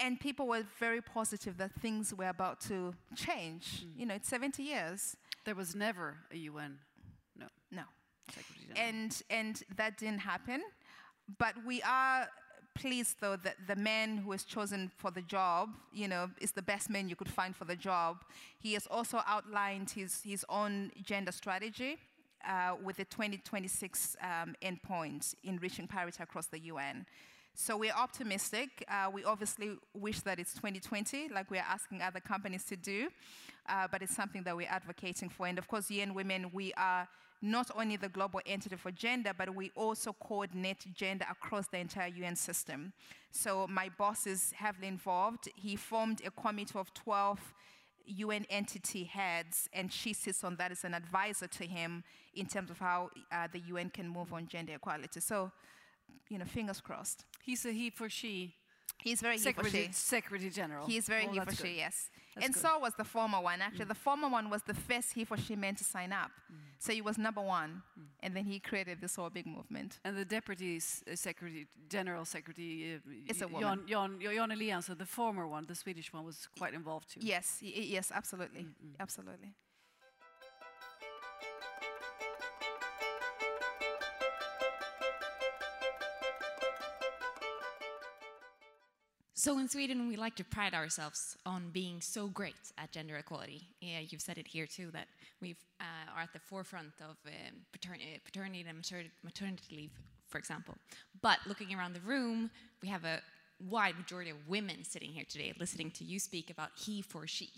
[SPEAKER 3] And people were very positive that things were about to change. Mm. You know, it's 70 years.
[SPEAKER 4] There was never a UN, no.
[SPEAKER 3] No. And, and that didn't happen. But we are pleased, though, that the man who was chosen for the job, you know, is the best man you could find for the job. He has also outlined his, his own gender strategy uh, with the 2026 um, endpoint in reaching parity across the UN. So we're optimistic. Uh, we obviously wish that it's 2020, like we're asking other companies to do, uh, but it's something that we're advocating for. And of course, UN Women, we are not only the global entity for gender, but we also coordinate gender across the entire UN system. So my boss is heavily involved. He formed a committee of 12 UN entity heads, and she sits on that as an advisor to him in terms of how uh, the UN can move on gender equality. So, you know, fingers crossed.
[SPEAKER 4] He's a he for she.
[SPEAKER 3] He's very
[SPEAKER 4] Secretary,
[SPEAKER 3] he for she.
[SPEAKER 4] Secretary General.
[SPEAKER 3] He's very
[SPEAKER 4] oh,
[SPEAKER 3] he for she, yes.
[SPEAKER 4] That's
[SPEAKER 3] and
[SPEAKER 4] good.
[SPEAKER 3] so was the former one. Actually,
[SPEAKER 4] Mm.
[SPEAKER 3] the former one was the first he for she man to sign up.
[SPEAKER 4] Mm.
[SPEAKER 3] So he was number one, and then he created this whole big movement.
[SPEAKER 4] And the deputy uh, secretary, general secretary, uh,
[SPEAKER 3] It's a
[SPEAKER 4] Jan,
[SPEAKER 3] woman.
[SPEAKER 4] Jan, Jan Eliasson, the former one, the Swedish one, was quite involved too.
[SPEAKER 3] Yes, yes, absolutely,
[SPEAKER 4] Mm,
[SPEAKER 3] absolutely.
[SPEAKER 17] So in Sweden, we like to pride ourselves on being so great at gender equality. Yeah, you've said it here too that we uh, are at the forefront of um, paterni- paternity and mater- maternity leave, for example. But looking around the room, we have a wide majority of women sitting here today listening to you speak about he for she.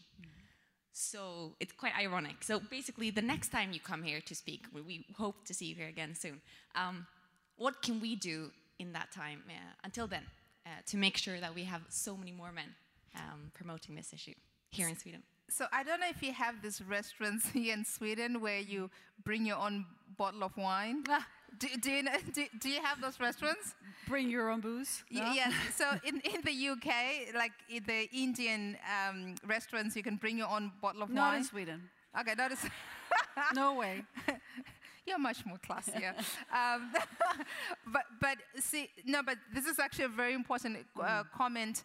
[SPEAKER 17] So it's quite ironic. So basically, the next time you come here to speak, we, hope to see you here again soon. Um, what can we do in that time uh, until then uh, to make sure that we have so many more men um, promoting this issue here in Sweden?
[SPEAKER 3] So I don't know if you have these restaurants here in Sweden where you bring your own bottle of wine. do, do, you know, do, do you have those restaurants?
[SPEAKER 4] Bring your own booze.
[SPEAKER 3] Y-
[SPEAKER 4] no?
[SPEAKER 3] Yes. So in, in the UK, like in the Indian um, restaurants, you can bring your own bottle of
[SPEAKER 4] Not
[SPEAKER 3] wine.
[SPEAKER 4] in Sweden.
[SPEAKER 3] Okay, that is.
[SPEAKER 4] no way.
[SPEAKER 3] You're much more classier. um, but but see, no, but this is actually a very important uh, comment.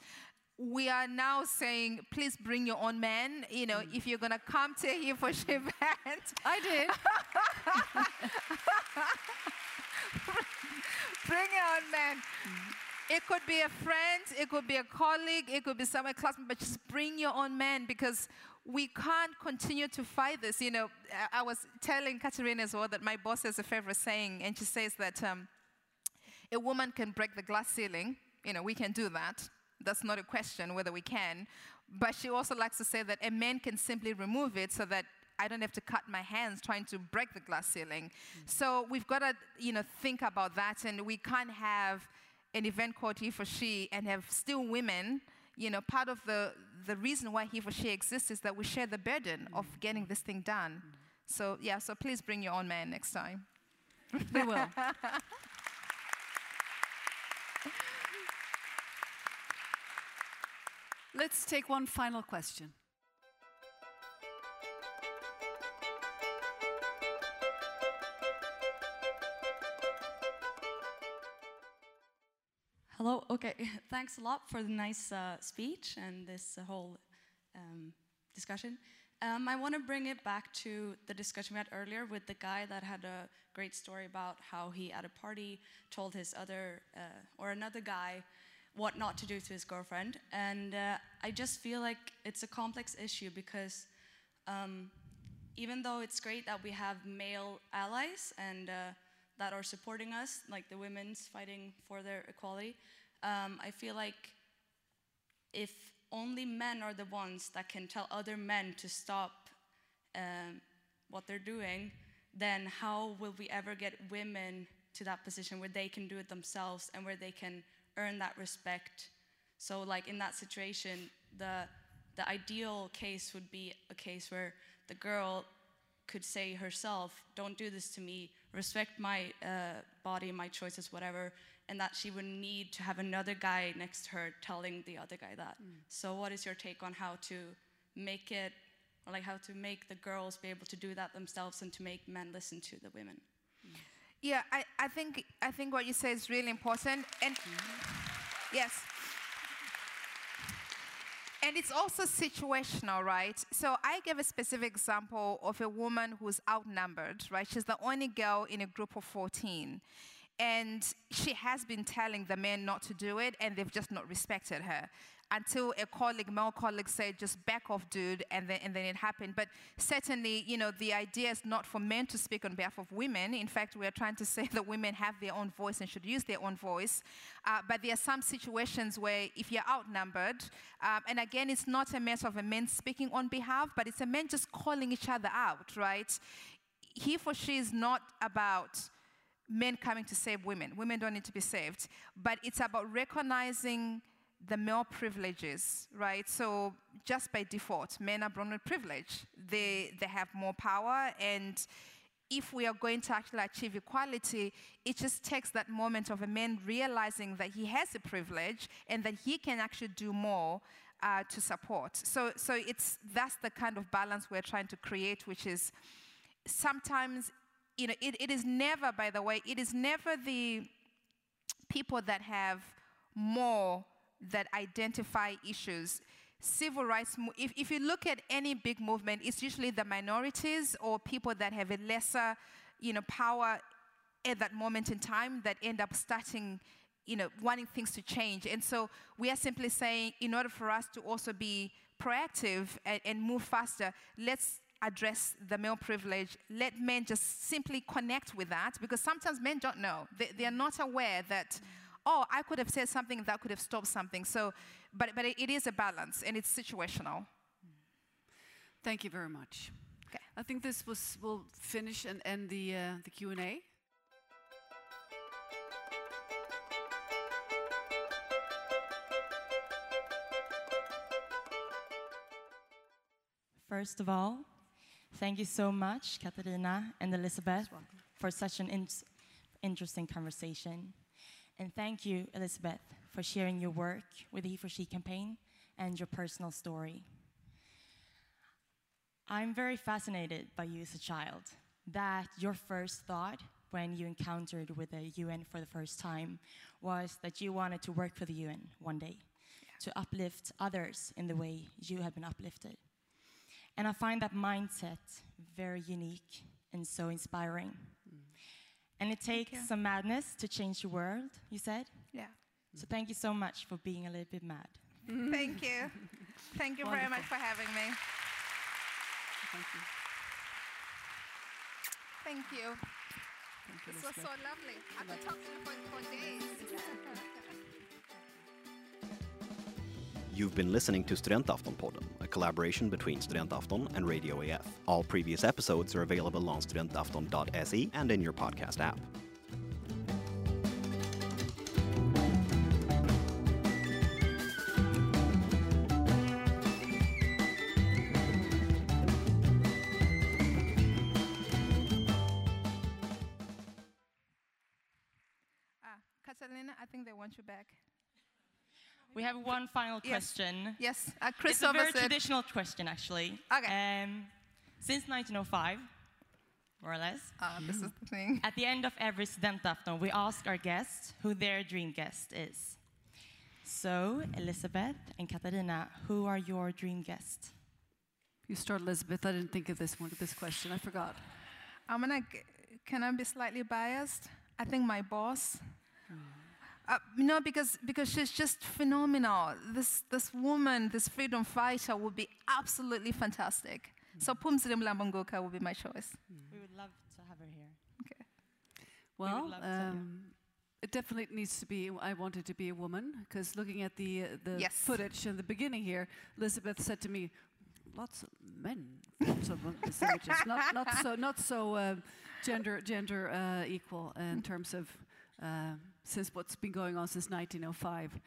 [SPEAKER 3] We are now saying, please bring your own man. You know, if you're gonna come to here for event,
[SPEAKER 4] I did.
[SPEAKER 3] bring your own man. It could be a friend, it could be a colleague, it could be someone classmate, but just bring your own man because we can't continue to fight this. You know, I- was telling Catarina as well that my boss has a favorite saying, and she says that um, a woman can break the glass ceiling. You know, we can do that. That's not a question whether we can. But she also likes to say that a man can simply remove it so that I don't have to cut my hands trying to break the glass ceiling. So we've got to, you know, think about that, and we can't have an event called He for She and have still women. You know, part of the the reason why He for She exists is that we share the burden of getting this thing done. So yeah, so please bring your own man next time.
[SPEAKER 4] We will. Let's take one final question.
[SPEAKER 18] Hello. Okay. Thanks a lot for the nice uh, speech and this uh, whole um, discussion. Um, I want to bring it back to the discussion we had earlier with the guy that had a great story about how he at a party told his other uh, or another guy what not to do to his girlfriend. And uh, I just feel like it's a complex issue because um, even though it's great that we have male allies and uh, that are supporting us, like the women's fighting for their equality, um, I feel like if only men are the ones that can tell other men to stop um, what they're doing, then how will we ever get women to that position where they can do it themselves and where they can earn that respect? So, like in that situation, the the ideal case would be a case where the girl could say herself, "Don't do this to me. Respect my uh, body, my choices, whatever." And that she would need to have another guy next to her telling the other guy that. So, what is your take on how to make it, or like how to make the girls be able to do that themselves and to make men listen to the women?
[SPEAKER 3] Yeah, I, I think I think what you say is really important. And yes. And it's also situational, right? So I gave a specific example of a woman who's outnumbered, right? She's the only girl in a group of 14. And she has been telling the men not to do it, and they've just not respected her. Until a colleague, male colleague, said, just back off, dude, and then, and then it happened. But certainly, you know, the idea is not for men to speak on behalf of women. In fact, we are trying to say that women have their own voice and should use their own voice. Uh, but there are some situations where if you're outnumbered, um, and again, it's not a matter of a man speaking on behalf, but it's a man just calling each other out, right? He for she is not about men coming to save women. Women don't need to be saved. But it's about recognizing the male privileges, right? So just by default, men are born with privilege. They, they have more power. And if we are going to actually achieve equality, it just takes that moment of a man realizing that he has a privilege and that he can actually do more uh, to support. So, so it's, that's the kind of balance we're trying to create, which is sometimes you know, it, it is never, by the way, it is never the people that have more that identify issues. Civil rights, if, if you look at any big movement, it's usually the minorities or people that have a lesser, you know, power at that moment in time that end up starting, you know, wanting things to change. And so we are simply saying, in order for us to also be proactive and, and move faster, let's address the male privilege. Let men just simply connect with that because sometimes men don't know. They, they are not aware that, oh, I could have said something that could have stopped something. So, but, but it, it is a balance and it's situational.
[SPEAKER 4] Thank you very much. Okay. I think this was will finish and end the uh, the Q and A.
[SPEAKER 2] First of all, thank you so much, Catarina and Elizabeth, for such an in- interesting conversation. And thank you, Elizabeth, for sharing your work with the He for She campaign and your personal story. I'm very fascinated by you as a child, that your first thought when you encountered with the UN for the first time was that you wanted to work for the UN one day, to uplift others in the way you have been uplifted. And I find that mindset very unique and so inspiring. And it takes some madness to change the world, you said?
[SPEAKER 3] Yeah.
[SPEAKER 2] So thank you so much for being a little bit mad.
[SPEAKER 3] Thank you. Thank you very much for having me.
[SPEAKER 4] Thank you.
[SPEAKER 3] Thank you.
[SPEAKER 4] Thank you,
[SPEAKER 3] This was so lovely. I could talk to you for, for days.
[SPEAKER 1] You've been listening to Studentaftonpodden, a collaboration between Studentafton and Radio AF. All previous episodes are available on studentafton.se and in your podcast app.
[SPEAKER 2] Final
[SPEAKER 3] Yes.
[SPEAKER 2] question.
[SPEAKER 3] Yes, uh,
[SPEAKER 2] it's a very
[SPEAKER 3] said-
[SPEAKER 2] traditional question, actually.
[SPEAKER 3] Okay.
[SPEAKER 2] Um, since 1905, more or less.
[SPEAKER 3] Ah, this is the thing.
[SPEAKER 2] At the end of every studentafton, we ask our guests who their dream guest is. So, Elizabeth and Catarina, who are your dream guests?
[SPEAKER 4] You start, Elizabeth. I didn't think of this one, this question. I forgot.
[SPEAKER 3] I'm gonna. g- Can I be slightly biased? I think my boss. Uh, no, because because she's just phenomenal. This this woman, this freedom fighter, would be absolutely fantastic. So Phumzile Mlambo-Ngcuka would be my choice.
[SPEAKER 2] We would love to have her here.
[SPEAKER 3] Okay.
[SPEAKER 4] Well,
[SPEAKER 2] love to, yeah.
[SPEAKER 4] um, it definitely needs to be. I wanted to be a woman because looking at the uh, the
[SPEAKER 3] Yes.
[SPEAKER 4] footage in the beginning here, Elizabeth said to me, "Lots of men, lots of women, images. not not so not so uh, gender gender uh, equal in terms of uh, since what's been going on since 1905."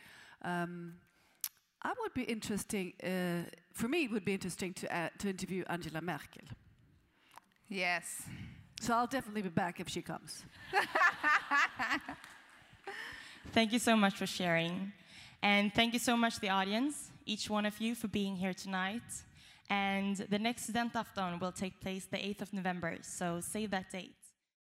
[SPEAKER 4] Um, I would be interesting. Uh, for me, it would be interesting to uh, to interview Angela Merkel.
[SPEAKER 3] Yes.
[SPEAKER 4] So I'll definitely be back if she comes.
[SPEAKER 2] Thank you so much for sharing. And thank you so much, the audience, each one of you, for being here tonight. And the next Studentafton will take place the 8th of November, so save that date.